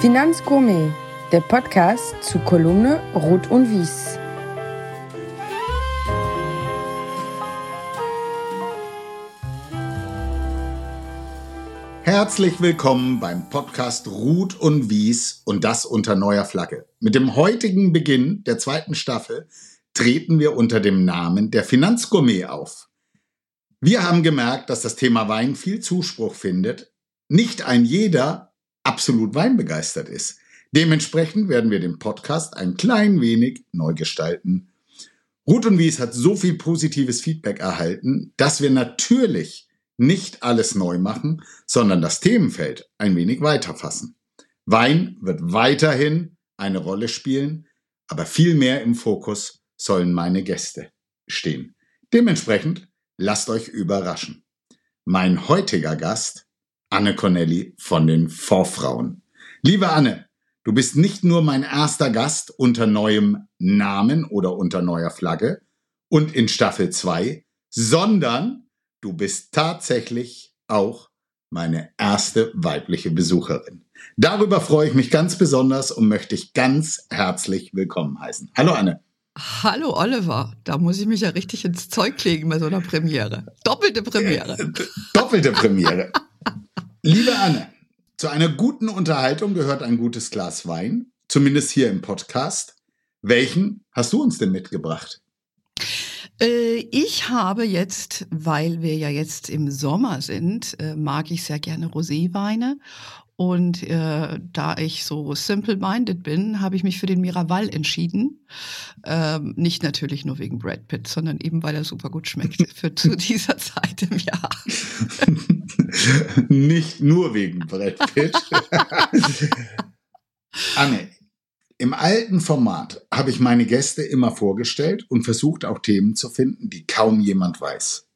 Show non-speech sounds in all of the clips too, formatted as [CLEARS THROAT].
Finanzgourmet, der Podcast zu Kolumne Rot und Wies. Herzlich willkommen beim Podcast Ruth und Wies und das unter neuer Flagge. Mit dem heutigen Beginn der zweiten Staffel treten wir unter dem Namen der Finanzgourmet auf. Wir haben gemerkt, dass das Thema Wein viel Zuspruch findet. Nicht ein jeder absolut weinbegeistert ist. Dementsprechend werden wir den Podcast ein klein wenig neu gestalten. Ruth und Wies hat so viel positives Feedback erhalten, dass wir natürlich nicht alles neu machen, sondern das Themenfeld ein wenig weiterfassen. Wein wird weiterhin eine Rolle spielen, aber viel mehr im Fokus sollen meine Gäste stehen. Dementsprechend lasst euch überraschen. Mein heutiger Gast, Anne Cornelli von den Vorfrauen. Liebe Anne, du bist nicht nur mein erster Gast unter neuem Namen oder unter neuer Flagge und in Staffel 2, sondern Du bist tatsächlich auch meine erste weibliche Besucherin. Darüber freue ich mich ganz besonders und möchte dich ganz herzlich willkommen heißen. Hallo Anne. Hallo Oliver, da muss ich mich ja richtig ins Zeug legen bei so einer Premiere. Doppelte Premiere. Äh, doppelte Premiere. [LAUGHS] Liebe Anne, zu einer guten Unterhaltung gehört ein gutes Glas Wein, zumindest hier im Podcast. Welchen hast du uns denn mitgebracht? Äh, ich habe jetzt, weil wir ja jetzt im Sommer sind, äh, mag ich sehr gerne Roséweine. Und äh, da ich so simple-minded bin, habe ich mich für den Miraval entschieden. Ähm, nicht natürlich nur wegen Brad Pitt, sondern eben weil er super gut schmeckt [LAUGHS] für zu dieser Zeit im Jahr. [LAUGHS] nicht nur wegen Brad Pitt. [LAUGHS] Anne, im alten Format habe ich meine Gäste immer vorgestellt und versucht auch Themen zu finden, die kaum jemand weiß.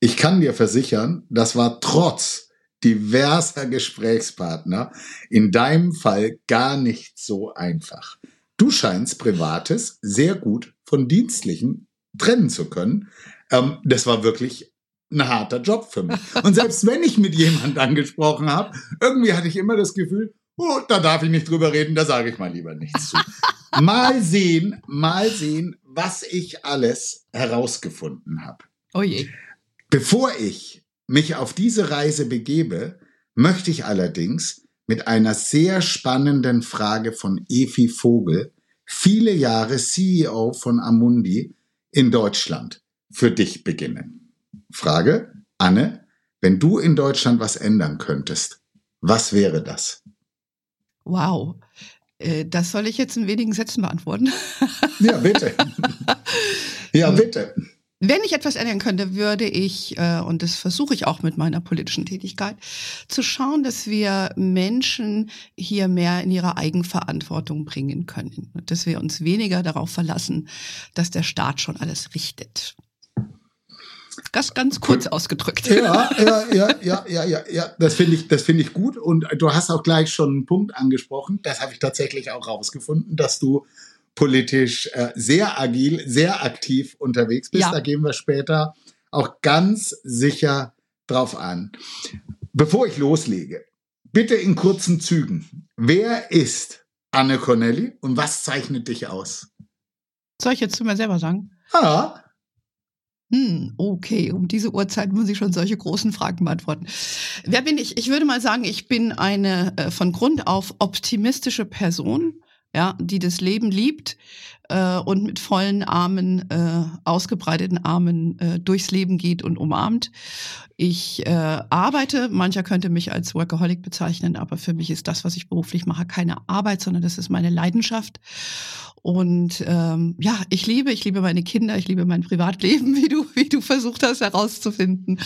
Ich kann dir versichern, das war trotz diverser Gesprächspartner in deinem Fall gar nicht so einfach. Du scheinst Privates sehr gut von Dienstlichen trennen zu können. Ähm, das war wirklich ein harter Job für mich. Und selbst wenn ich mit jemand angesprochen habe, irgendwie hatte ich immer das Gefühl, Oh, da darf ich nicht drüber reden, da sage ich mal lieber nichts zu. mal sehen, mal sehen, was ich alles herausgefunden habe. Oh je. Bevor ich mich auf diese Reise begebe, möchte ich allerdings mit einer sehr spannenden Frage von Efi Vogel, viele Jahre CEO von Amundi in Deutschland, für dich beginnen. Frage, Anne, wenn du in Deutschland was ändern könntest, was wäre das? Wow. Äh, das soll ich jetzt in wenigen Sätzen beantworten. [LAUGHS] Ja, bitte. Ja, bitte. Wenn ich etwas ändern könnte, würde ich, äh, und das versuche ich auch mit meiner politischen Tätigkeit, zu schauen, dass wir Menschen hier mehr in ihre Eigenverantwortung bringen können. Dass wir uns weniger darauf verlassen, dass der Staat schon alles richtet. Das ganz kurz ausgedrückt. Ja, ja, ja, ja, ja, ja, ja. Das finde ich, das finde ich gut. Und du hast auch gleich schon einen Punkt angesprochen. Das habe ich tatsächlich auch rausgefunden, dass du politisch äh, sehr agil, sehr aktiv unterwegs bist. Ja. Da gehen wir später auch ganz sicher drauf an. Bevor ich loslege, bitte in kurzen Zügen. Wer ist Anne Cornelli und was zeichnet dich aus? Soll ich jetzt zu mir selber sagen? Ja. Hm, okay, um diese Uhrzeit muss ich schon solche großen Fragen beantworten. Wer bin ich? Ich würde mal sagen, ich bin eine äh, von Grund auf optimistische Person, ja, die das Leben liebt äh, und mit vollen Armen, äh, ausgebreiteten Armen äh, durchs Leben geht und umarmt. Ich äh, arbeite, mancher könnte mich als Workaholic bezeichnen, aber für mich ist das, was ich beruflich mache, keine Arbeit, sondern das ist meine Leidenschaft. Und ähm, ja, ich liebe, ich liebe meine Kinder, ich liebe mein Privatleben, [LAUGHS] wie du, wie du versucht hast herauszufinden.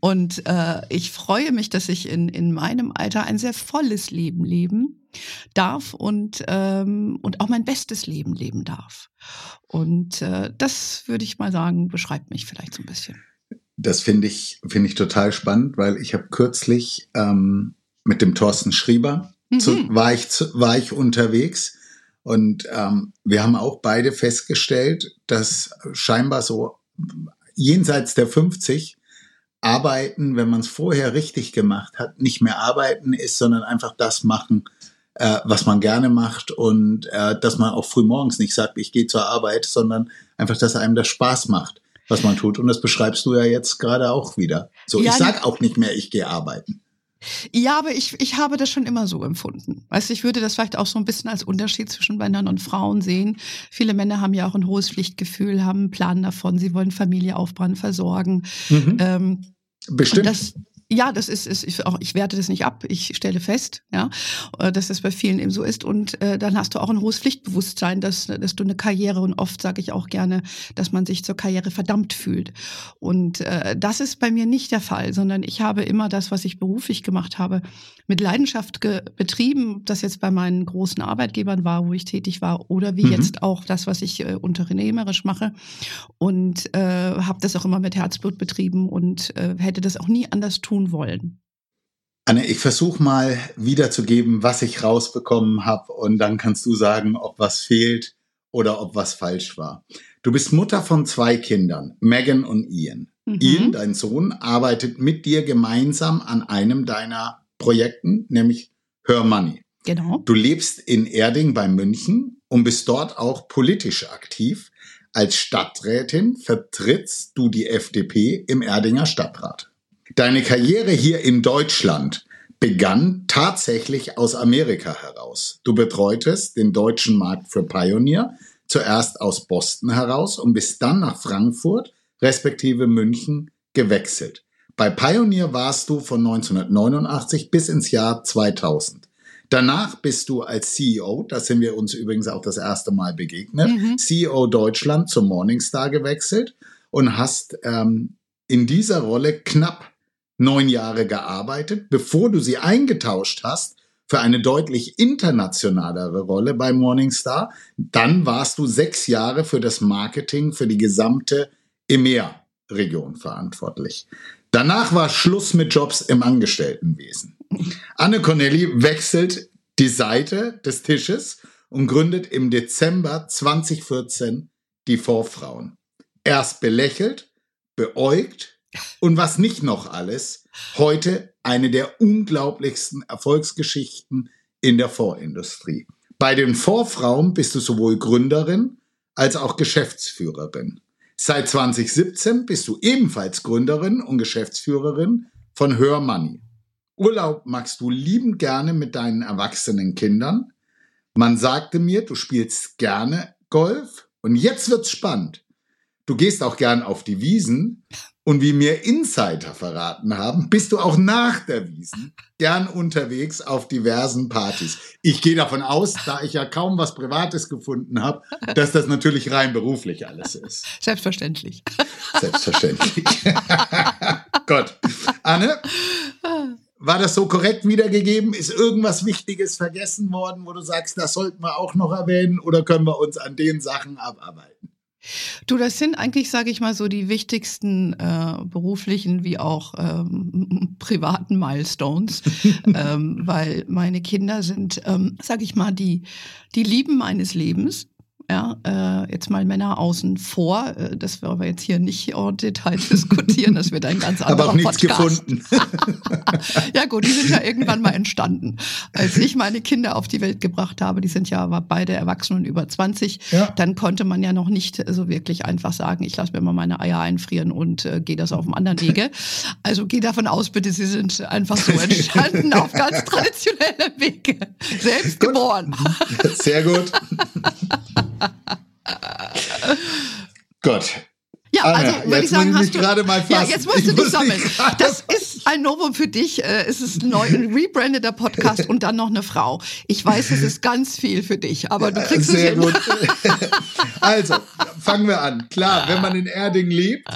Und äh, ich freue mich, dass ich in, in meinem Alter ein sehr volles Leben leben darf und, ähm, und auch mein bestes Leben leben darf. Und äh, das würde ich mal sagen, beschreibt mich vielleicht so ein bisschen. Das finde ich, finde ich total spannend, weil ich habe kürzlich ähm, mit dem Thorsten Schrieber mhm. zu, war, ich, war ich unterwegs und ähm, wir haben auch beide festgestellt, dass scheinbar so jenseits der 50 Arbeiten, wenn man es vorher richtig gemacht hat, nicht mehr Arbeiten ist, sondern einfach das machen, äh, was man gerne macht und äh, dass man auch früh morgens nicht sagt, ich gehe zur Arbeit, sondern einfach, dass einem das Spaß macht, was man tut. Und das beschreibst du ja jetzt gerade auch wieder. So, ja, ich sag auch nicht mehr, ich gehe arbeiten. Ja, aber ich, ich habe das schon immer so empfunden. Weißt du, ich würde das vielleicht auch so ein bisschen als Unterschied zwischen Männern und Frauen sehen. Viele Männer haben ja auch ein hohes Pflichtgefühl, haben einen Plan davon, sie wollen Familie aufbauen, versorgen. Mhm. Ähm, Bestimmt. Das, ja, das ist, ist ich, auch, ich werte das nicht ab. Ich stelle fest, ja, äh, dass das bei vielen eben so ist. Und äh, dann hast du auch ein hohes Pflichtbewusstsein, dass, dass du eine Karriere und oft sage ich auch gerne, dass man sich zur Karriere verdammt fühlt. Und äh, das ist bei mir nicht der Fall, sondern ich habe immer das, was ich beruflich gemacht habe, mit Leidenschaft betrieben, ob das jetzt bei meinen großen Arbeitgebern war, wo ich tätig war, oder wie mhm. jetzt auch das, was ich äh, unternehmerisch mache. Und äh, habe das auch immer mit Herzblut betrieben und äh, hätte das auch nie anders tun tun wollen? Anne, ich versuche mal wiederzugeben, was ich rausbekommen habe und dann kannst du sagen, ob was fehlt oder ob was falsch war. Du bist Mutter von zwei Kindern, Megan und Ian. Mhm. Ian, dein Sohn, arbeitet mit dir gemeinsam an einem deiner Projekten, nämlich Hör Money. Genau. Du lebst in Erding bei München und bist dort auch politisch aktiv. Als Stadträtin vertrittst du die FDP im Erdinger Stadtrat. Deine Karriere hier in Deutschland begann tatsächlich aus Amerika heraus. Du betreutest den deutschen Markt für Pioneer, zuerst aus Boston heraus und bist dann nach Frankfurt respektive München gewechselt. Bei Pioneer warst du von 1989 bis ins Jahr 2000. Danach bist du als CEO, da sind wir uns übrigens auch das erste Mal begegnet, mhm. CEO Deutschland zum Morningstar gewechselt und hast ähm, in dieser Rolle knapp neun Jahre gearbeitet, bevor du sie eingetauscht hast für eine deutlich internationalere Rolle bei Morningstar. Dann warst du sechs Jahre für das Marketing für die gesamte EMEA-Region verantwortlich. Danach war Schluss mit Jobs im Angestelltenwesen. Anne Connelly wechselt die Seite des Tisches und gründet im Dezember 2014 die Vorfrauen. Erst belächelt, beäugt, und was nicht noch alles, heute eine der unglaublichsten Erfolgsgeschichten in der Vorindustrie. Bei den Vorfrauen bist du sowohl Gründerin als auch Geschäftsführerin. Seit 2017 bist du ebenfalls Gründerin und Geschäftsführerin von Hör Money. Urlaub magst du liebend gerne mit deinen erwachsenen Kindern. Man sagte mir, du spielst gerne Golf und jetzt wird's spannend. Du gehst auch gern auf die Wiesen und wie mir Insider verraten haben, bist du auch nach der Wiesen gern unterwegs auf diversen Partys. Ich gehe davon aus, da ich ja kaum was Privates gefunden habe, dass das natürlich rein beruflich alles ist. Selbstverständlich. Selbstverständlich. [LAUGHS] Gott. Anne, war das so korrekt wiedergegeben? Ist irgendwas Wichtiges vergessen worden, wo du sagst, das sollten wir auch noch erwähnen oder können wir uns an den Sachen abarbeiten? Du, das sind eigentlich, sage ich mal, so die wichtigsten äh, beruflichen wie auch ähm, [LAUGHS] privaten Milestones, [LAUGHS] ähm, weil meine Kinder sind, ähm, sage ich mal, die die Lieben meines Lebens ja, äh, jetzt mal Männer außen vor. Äh, das werden wir jetzt hier nicht en Detail [LAUGHS] diskutieren. Das wird ein ganz anderer Aber auch nichts Podcast. gefunden. [LAUGHS] ja gut, die sind ja irgendwann mal entstanden. Als ich meine Kinder auf die Welt gebracht habe, die sind ja beide erwachsen und über 20, ja. dann konnte man ja noch nicht so wirklich einfach sagen, ich lasse mir mal meine Eier einfrieren und äh, gehe das auf einem anderen Wege. Also geh davon aus, bitte, sie sind einfach so entstanden auf ganz [LAUGHS] traditionelle Wege. Selbst gut. geboren. Sehr gut. [LAUGHS] Gott. Ja, also würde ich sagen, hast du gerade mal fassen. Ja, jetzt musst du dich sammeln. [LAUGHS] Das ist ein Novum für dich. Äh, es ist ein neu ein rebrandeter Podcast und dann noch eine Frau. Ich weiß, es ist ganz viel für dich, aber du kriegst Sehr es hin. gut. [LAUGHS] Also, fangen wir an. Klar, wenn man in Erding lebt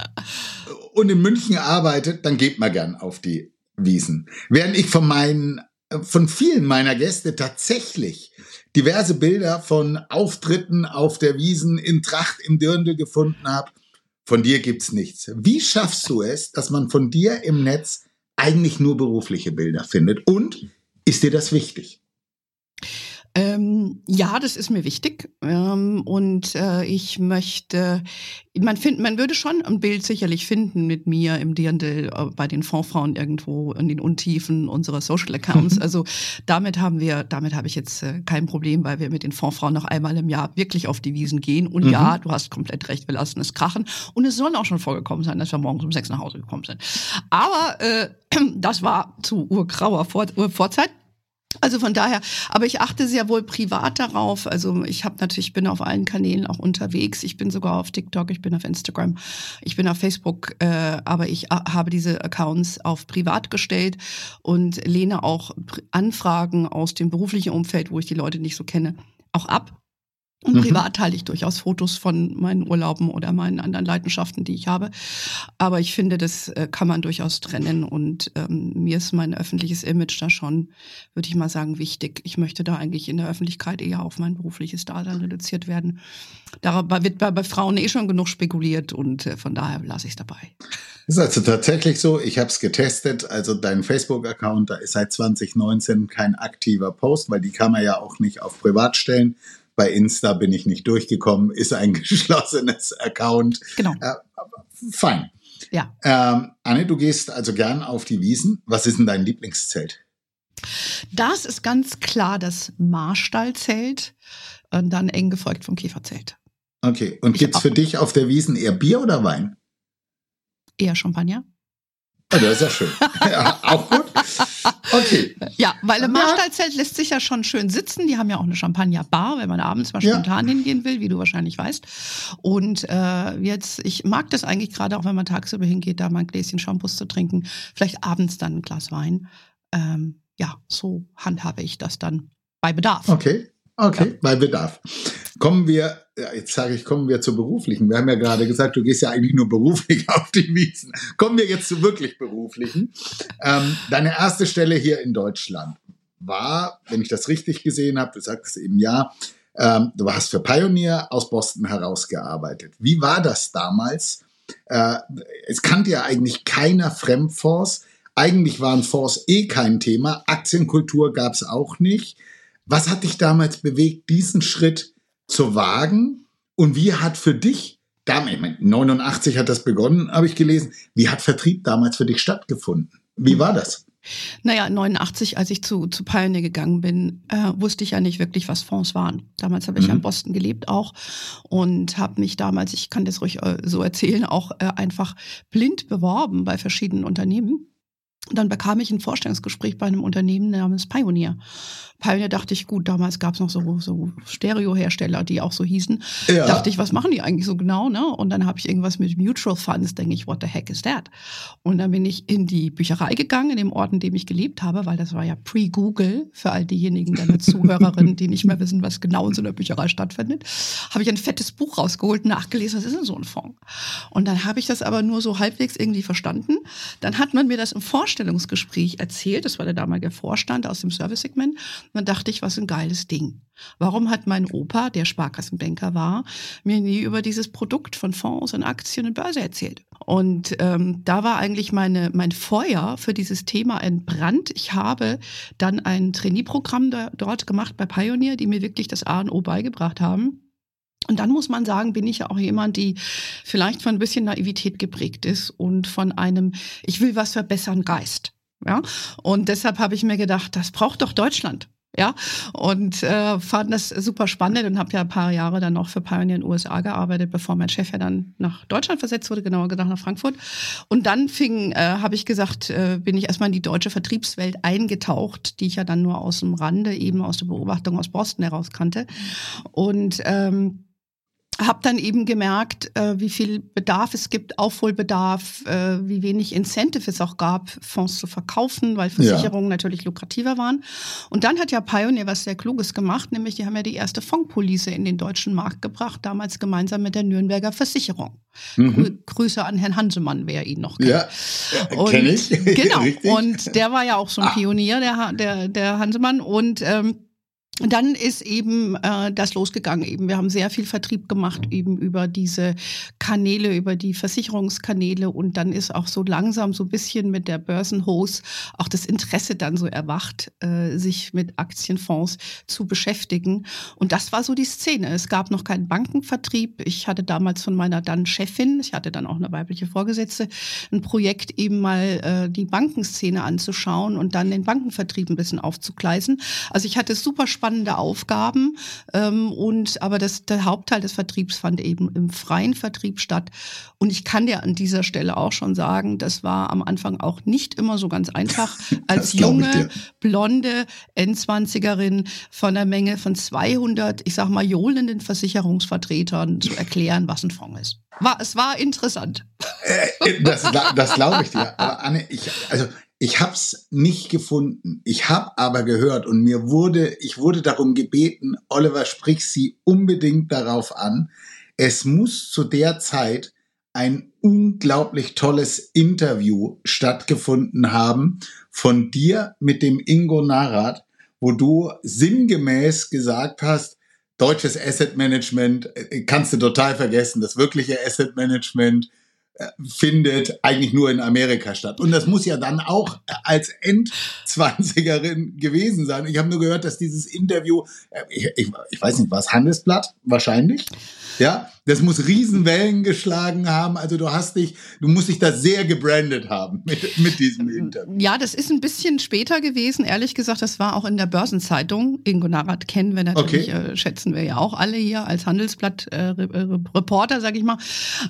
und in München arbeitet, dann geht man gern auf die Wiesen. Während ich von meinen von vielen meiner Gäste tatsächlich diverse Bilder von Auftritten auf der Wiesen in Tracht im Dirndl gefunden habe. Von dir gibt's nichts. Wie schaffst du es, dass man von dir im Netz eigentlich nur berufliche Bilder findet? Und ist dir das wichtig? Ähm, ja, das ist mir wichtig. Ähm, und äh, ich möchte, man findet, man würde schon ein Bild sicherlich finden mit mir im Dirndl äh, bei den Fondsfrauen irgendwo in den Untiefen unserer Social Accounts. [LAUGHS] Also damit haben wir, damit habe ich jetzt äh, kein Problem, weil wir mit den Fondsfrauen noch einmal im Jahr wirklich auf die Wiesen gehen. Und mhm. ja, du hast komplett recht, wir lassen es krachen. Und es soll auch schon vorgekommen sein, dass wir morgens um sechs nach Hause gekommen sind. Aber äh, [CLEARS THROAT] das war zu urgrauer Vor Vorzeit. Also von daher, aber ich achte sehr wohl privat darauf. Also ich habe natürlich, bin auf allen Kanälen auch unterwegs. Ich bin sogar auf TikTok, ich bin auf Instagram, ich bin auf Facebook, äh, aber ich habe diese Accounts auf privat gestellt und lehne auch Anfragen aus dem beruflichen Umfeld, wo ich die Leute nicht so kenne, auch ab. Und mhm. privat teile ich durchaus Fotos von meinen Urlauben oder meinen anderen Leidenschaften, die ich habe. Aber ich finde, das äh, kann man durchaus trennen. Und ähm, mir ist mein öffentliches Image da schon, würde ich mal sagen, wichtig. Ich möchte da eigentlich in der Öffentlichkeit eher auf mein berufliches Dasein reduziert werden. Darüber wird bei, bei Frauen eh schon genug spekuliert und äh, von daher lasse ich es dabei. Ist also tatsächlich so, ich habe es getestet, also dein Facebook-Account, da ist seit 2019 kein aktiver Post, weil die kann man ja auch nicht auf privat stellen bei Insta bin ich nicht durchgekommen, ist ein [LAUGHS] geschlossenes Account. Genau. Äh, fein. Ja. Ähm, Anne, du gehst also gern auf die Wiesen. Was ist denn dein Lieblingszelt? Das ist ganz klar das Marstallzelt und dann eng gefolgt vom Käferzelt. Okay, und gibt es für dich auf der Wiesen eher Bier oder Wein? Eher Champagner. Oh, das ist ja schön. [LAUGHS] ja, auch gut. Okay. Ja, weil im Marstallzelt lässt sich ja schon schön sitzen. Die haben ja auch eine Champagnerbar, wenn man abends mal spontan ja. hingehen will, wie du wahrscheinlich weißt. Und äh, jetzt, ich mag das eigentlich gerade auch, wenn man tagsüber hingeht, da mal ein Gläschen Shampoos zu trinken. Vielleicht abends dann ein Glas Wein. Ähm, ja, so handhabe ich das dann bei Bedarf. Okay. Okay, ja. bei Bedarf. Kommen wir, jetzt sage ich, kommen wir zur beruflichen. Wir haben ja gerade gesagt, du gehst ja eigentlich nur beruflich [LAUGHS] auf die Wiesen. Kommen wir jetzt zu wirklich beruflichen. Ähm, deine erste Stelle hier in Deutschland war, wenn ich das richtig gesehen habe, du sagtest eben ja, ähm, du hast für Pioneer aus Boston herausgearbeitet. Wie war das damals? Äh, es kannte ja eigentlich keiner Fremdfonds. Eigentlich waren Fonds eh kein Thema. Aktienkultur gab es auch nicht. Was hat dich damals bewegt, diesen Schritt zu wagen? Und wie hat für dich, damals, ich meine, 89 hat das begonnen, habe ich gelesen, wie hat Vertrieb damals für dich stattgefunden? Wie war das? Naja, 89, als ich zu, zu Pioneer gegangen bin, äh, wusste ich ja nicht wirklich, was Fonds waren. Damals habe ich mhm. ja in Boston gelebt auch und habe mich damals, ich kann das ruhig äh, so erzählen, auch äh, einfach blind beworben bei verschiedenen Unternehmen. Dann bekam ich ein Vorstellungsgespräch bei einem Unternehmen namens Pioneer. Pioneer dachte ich, gut, damals gab es noch so, so Stereohersteller, die auch so hießen. Ja. Dachte ich, was machen die eigentlich so genau? Ne? Und dann habe ich irgendwas mit Mutual Funds, denke ich, what the heck is that? Und dann bin ich in die Bücherei gegangen, in dem Ort, in dem ich gelebt habe, weil das war ja pre-Google für all diejenigen, deine [LAUGHS] Zuhörerinnen, die nicht mehr wissen, was genau in so einer Bücherei stattfindet. Habe ich ein fettes Buch rausgeholt, nachgelesen, was ist denn so ein Fonds? Und dann habe ich das aber nur so halbwegs irgendwie verstanden. Dann hat man mir das im Vorstellungsgespräch erzählt, das war der damalige Vorstand aus dem Service-Segment. Dann dachte ich, was ein geiles Ding. Warum hat mein Opa, der Sparkassenbanker war, mir nie über dieses Produkt von Fonds und Aktien und Börse erzählt? Und ähm, da war eigentlich meine, mein Feuer für dieses Thema entbrannt. Ich habe dann ein Trainee-Programm dort gemacht bei Pioneer, die mir wirklich das A und O beigebracht haben. Und dann muss man sagen, bin ich ja auch jemand, die vielleicht von ein bisschen Naivität geprägt ist und von einem, ich will was verbessern Geist. Ja, und deshalb habe ich mir gedacht, das braucht doch Deutschland. Ja, und äh, fand das super spannend und habe ja ein paar Jahre dann noch für Pioneer in den USA gearbeitet, bevor mein Chef ja dann nach Deutschland versetzt wurde, genauer gesagt nach Frankfurt. Und dann fing, äh, habe ich gesagt, äh, bin ich erstmal in die deutsche Vertriebswelt eingetaucht, die ich ja dann nur aus dem Rande, eben aus der Beobachtung aus Boston heraus kannte. Und ähm, habe dann eben gemerkt, äh, wie viel Bedarf es gibt, Aufholbedarf, äh, wie wenig Incentive es auch gab, Fonds zu verkaufen, weil Versicherungen ja. natürlich lukrativer waren. Und dann hat ja Pioneer was sehr Kluges gemacht, nämlich die haben ja die erste Fondspolice in den deutschen Markt gebracht, damals gemeinsam mit der Nürnberger Versicherung. Mhm. Grüße an Herrn Hansemann, wer ihn noch kennt. Ja, äh, kenne ich. [LAUGHS] Genau. und der war ja auch so ein ah. Pionier, der, der, der Hansemann. Und ähm, dann ist eben äh, das losgegangen. Eben, wir haben sehr viel Vertrieb gemacht eben über diese Kanäle, über die Versicherungskanäle und dann ist auch so langsam so ein bisschen mit der Börsenhose auch das Interesse dann so erwacht, äh, sich mit Aktienfonds zu beschäftigen. Und das war so die Szene. Es gab noch keinen Bankenvertrieb. Ich hatte damals von meiner dann Chefin, ich hatte dann auch eine weibliche Vorgesetzte, ein Projekt eben mal äh, die Bankenszene anzuschauen und dann den Bankenvertrieb ein bisschen aufzugleisen. Also ich hatte super spannende Aufgaben. Ähm, und aber das, der Hauptteil des Vertriebs fand eben im freien Vertrieb statt. Und ich kann dir an dieser Stelle auch schon sagen, das war am Anfang auch nicht immer so ganz einfach, [LAUGHS] als junge, blonde Endzwanzigerin von der Menge von 200, ich sag mal, johlenden Versicherungsvertretern zu erklären, was ein Fonds ist. War, es war interessant. Äh, das, das glaube ich dir. Aber Anne, ich, also ich habe es nicht gefunden. Ich habe aber gehört und mir wurde, ich wurde darum gebeten, Oliver, sprich sie unbedingt darauf an. Es muss zu der Zeit ein unglaublich tolles Interview stattgefunden haben von dir mit dem Ingo Narat, wo du sinngemäß gesagt hast, deutsches Asset Management äh, kannst du total vergessen, das wirkliche Asset Management findet eigentlich nur in Amerika statt. Und das muss ja dann auch als Endzwanzigerin gewesen sein. Ich habe nur gehört, dass dieses Interview, äh, ich, ich, ich weiß nicht, was Handelsblatt wahrscheinlich, ja, das muss Riesenwellen geschlagen haben. Also du hast dich, du musst dich da sehr gebrandet haben mit, mit diesem Interview. Ja, das ist ein bisschen später gewesen. Ehrlich gesagt, das war auch in der Börsenzeitung. Ingo Narat kennen wir natürlich, okay. äh, schätzen wir ja auch alle hier als Handelsblatt-Reporter, äh, sag ich mal.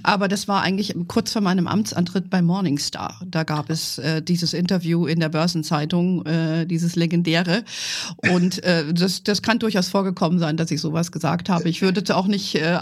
Aber das war eigentlich kurz vor meinem Amtsantritt bei Morningstar. Da gab es äh, dieses Interview in der Börsenzeitung, äh, dieses legendäre. Und äh, das, das kann durchaus vorgekommen sein, dass ich sowas gesagt habe. Ich würde auch nicht äh,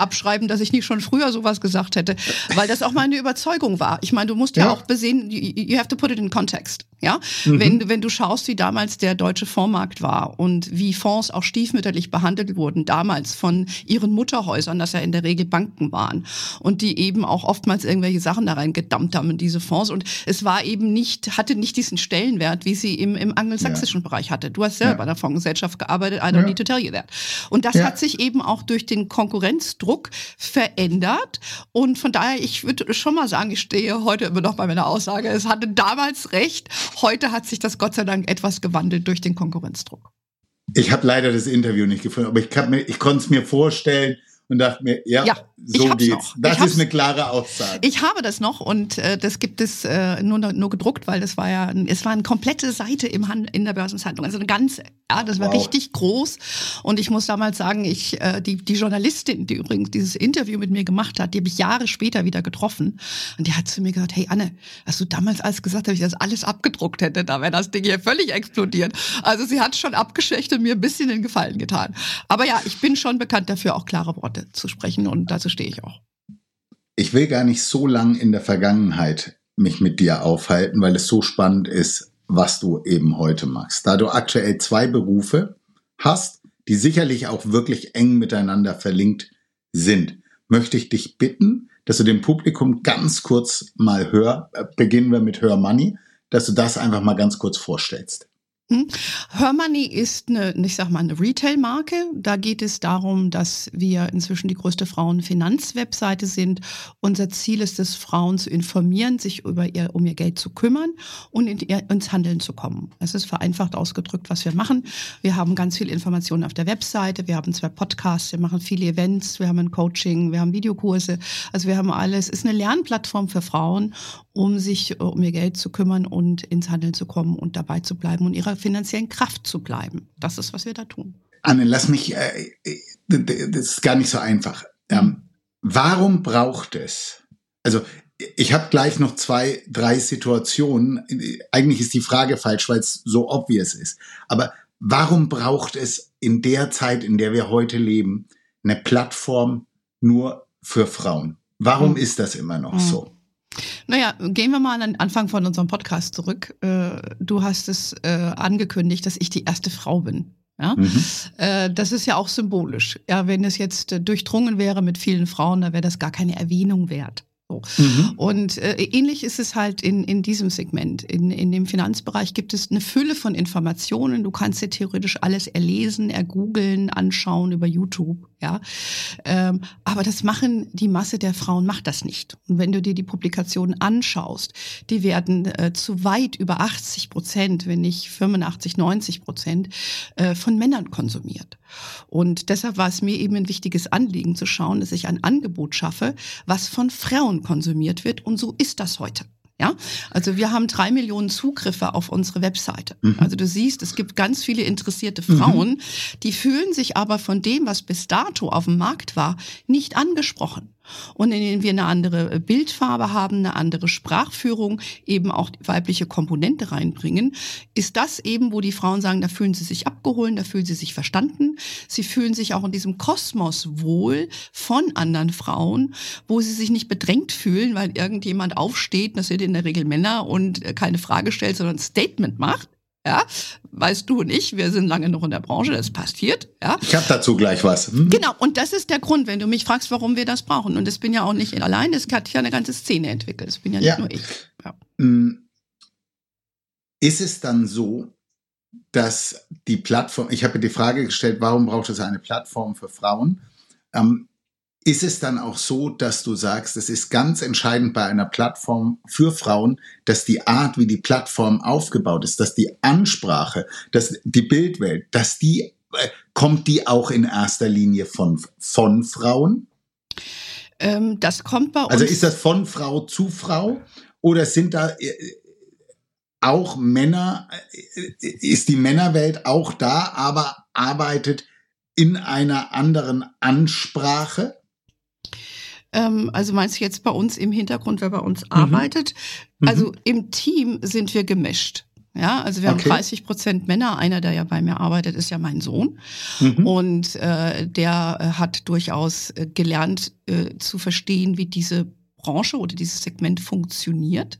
abschreiben, dass ich nicht schon früher sowas gesagt hätte, weil das auch meine Überzeugung war. Ich meine, du musst ja, ja auch besehen, you have to put it in context. Ja, mhm. wenn, wenn du schaust, wie damals der deutsche Fondsmarkt war und wie Fonds auch stiefmütterlich behandelt wurden, damals von ihren Mutterhäusern, dass ja in der Regel Banken waren und die eben auch oftmals irgendwelche Sachen da rein gedammt haben in diese Fonds und es war eben nicht, hatte nicht diesen Stellenwert, wie sie im, im angelsächsischen ja. Bereich hatte. Du hast selber ja. bei der Fondsgesellschaft gearbeitet, I don't ja. need to tell you that. Und das hat sich eben auch durch den Konkurrenzdruck verändert. Und von daher, ich würde schon mal sagen, ich stehe heute immer noch bei meiner Aussage, es hatte damals recht, Heute hat sich das Gott sei Dank etwas gewandelt durch den Konkurrenzdruck. Ich habe leider das Interview nicht gefunden, aber ich, ich konnte es mir vorstellen, und dachte mir, ja, ja so geht's. Noch. Das ist eine klare Aussage. Ich habe das noch und äh, das gibt es äh, nur, nur gedruckt, weil das war ja, es war eine komplette Seite im Hand, in der Börsenzeitung, also eine ganze. Ja, das war wow. richtig groß und ich muss damals sagen, ich äh, die die Journalistin, die übrigens dieses Interview mit mir gemacht hat, die habe ich Jahre später wieder getroffen und die hat zu mir gesagt, hey Anne, hast du damals alles gesagt, dass ich das alles abgedruckt hätte, da wäre das Ding hier völlig explodiert. Also sie hat schon abgeschwächt und mir ein bisschen den Gefallen getan. Aber ja, ich bin schon bekannt dafür, auch klare Worte Worte zu sprechen und dazu stehe ich auch. Ich will gar nicht so lang in der Vergangenheit mich mit dir aufhalten, weil es so spannend ist, was du eben heute machst. Da du aktuell zwei Berufe hast, die sicherlich auch wirklich eng miteinander verlinkt sind, möchte ich dich bitten, dass du dem Publikum ganz kurz mal hör, äh, beginnen wir mit Hör Money, dass du das einfach mal ganz kurz vorstellst. Hm? Hermoney ist eine, ich sag mal, eine Retail-Marke. Da geht es darum, dass wir inzwischen die größte Frauenfinanzwebseite sind. Unser Ziel ist es, Frauen zu informieren, sich über ihr, um ihr Geld zu kümmern und in ihr, ins Handeln zu kommen. Es ist vereinfacht ausgedrückt, was wir machen. Wir haben ganz viel Informationen auf der Webseite. Wir haben zwei Podcasts. Wir machen viele Events. Wir haben ein Coaching. Wir haben Videokurse. Also wir haben alles. Es ist eine Lernplattform für Frauen, um sich um ihr Geld zu kümmern und ins Handeln zu kommen und dabei zu bleiben und ihrer finanziellen Kraft zu bleiben. Das ist, was wir da tun. Anne, lass mich, äh, das ist gar nicht so einfach. Ähm, warum braucht es, also ich habe gleich noch zwei, drei Situationen. Eigentlich ist die Frage falsch, weil es so obvious ist. Aber warum braucht es in der Zeit, in der wir heute leben, eine Plattform nur für Frauen? Warum hm. ist das immer noch hm. so? Naja, gehen wir mal an den Anfang von unserem Podcast zurück. Äh, du hast es äh, angekündigt, dass ich die erste Frau bin. Ja? Mhm. Äh, das ist ja auch symbolisch. Ja, wenn es jetzt durchdrungen wäre mit vielen Frauen, dann wäre das gar keine Erwähnung wert. So. Mhm. Und äh, ähnlich ist es halt in, in diesem Segment. In, in dem Finanzbereich gibt es eine Fülle von Informationen. Du kannst dir theoretisch alles erlesen, ergoogeln, anschauen über YouTube. Ja, ähm, aber das machen die Masse der Frauen macht das nicht. Und wenn du dir die Publikationen anschaust, die werden äh, zu weit über 80 Prozent, wenn nicht 85, 90 Prozent äh, von Männern konsumiert. Und deshalb war es mir eben ein wichtiges Anliegen zu schauen, dass ich ein Angebot schaffe, was von Frauen konsumiert wird. Und so ist das heute. Ja, also wir haben drei Millionen Zugriffe auf unsere Webseite. Mhm. Also du siehst, es gibt ganz viele interessierte Frauen, mhm. die fühlen sich aber von dem, was bis dato auf dem Markt war, nicht angesprochen und in denen wir eine andere äh, Bildfarbe haben, eine andere Sprachführung, eben auch weibliche Komponente reinbringen, ist das eben, wo die Frauen sagen, da fühlen sie sich abgeholt, da fühlen sie sich verstanden, sie fühlen sich auch in diesem Kosmos wohl von anderen Frauen, wo sie sich nicht bedrängt fühlen, weil irgendjemand aufsteht, das sind in der Regel Männer und äh, keine Frage stellt, sondern ein Statement macht ja, weißt du und ich, wir sind lange noch in der Branche, das passiert. Ja. Ich habe dazu gleich was. Hm? Genau, und das ist der Grund, wenn du mich fragst, warum wir das brauchen. Und das bin ja auch nicht allein, das hat ja eine ganze Szene entwickelt. Das bin ja nicht ja. nur ich. Ja. Hm. Ist es dann so, dass die Plattform, ich habe die Frage gestellt, warum braucht es eine Plattform für Frauen? Ähm, ist es dann auch so, dass du sagst, es ist ganz entscheidend bei einer Plattform für Frauen, dass die Art, wie die Plattform aufgebaut ist, dass die Ansprache, dass die Bildwelt, dass die, äh, kommt die auch in erster Linie von, von Frauen? Ähm, das kommt bei also uns. Also ist das von Frau zu Frau? Oder sind da äh, auch Männer, äh, ist die Männerwelt auch da, aber arbeitet in einer anderen Ansprache? Ähm, also meinst du jetzt bei uns im Hintergrund, wer bei uns mhm. arbeitet? Mhm. Also im Team sind wir gemischt. Ja, also wir okay. haben 30 Prozent Männer. Einer, der ja bei mir arbeitet, ist ja mein Sohn. Mhm. Und äh, der äh, hat durchaus äh, gelernt äh, zu verstehen, wie diese Branche oder dieses Segment funktioniert.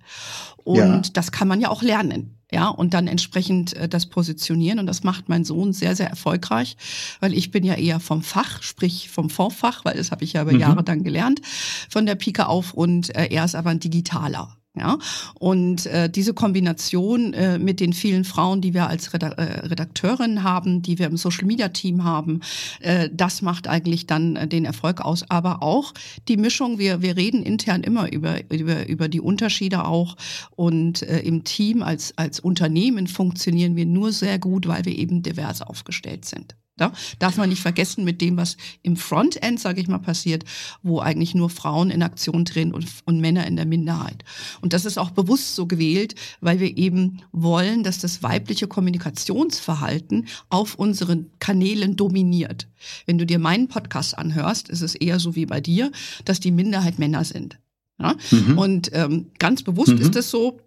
Und ja. das kann man ja auch lernen ja, und dann entsprechend äh, das positionieren. Und das macht mein Sohn sehr, sehr erfolgreich, weil ich bin ja eher vom Fach, sprich vom Vorfach, weil das habe ich ja über mhm. Jahre dann gelernt, von der Pike auf und äh, er ist aber ein Digitaler. Ja, und äh, diese Kombination äh, mit den vielen Frauen, die wir als äh, Redakteurin haben, die wir im Social Media Team haben, äh, das macht eigentlich dann äh, den Erfolg aus. Aber auch die Mischung, wir, wir reden intern immer über, über, über die Unterschiede auch. Und äh, im Team als, als Unternehmen funktionieren wir nur sehr gut, weil wir eben divers aufgestellt sind. Ja? Darf man nicht vergessen mit dem, was im Frontend, sage ich mal, passiert, wo eigentlich nur Frauen in Aktion drehen und, und Männer in der Minderheit. Und das ist auch bewusst so gewählt, weil wir eben wollen, dass das weibliche Kommunikationsverhalten auf unseren Kanälen dominiert. Wenn du dir meinen Podcast anhörst, ist es eher so wie bei dir, dass die Minderheit Männer sind. Ja? Mhm. Und ähm, ganz bewusst mhm. ist es so,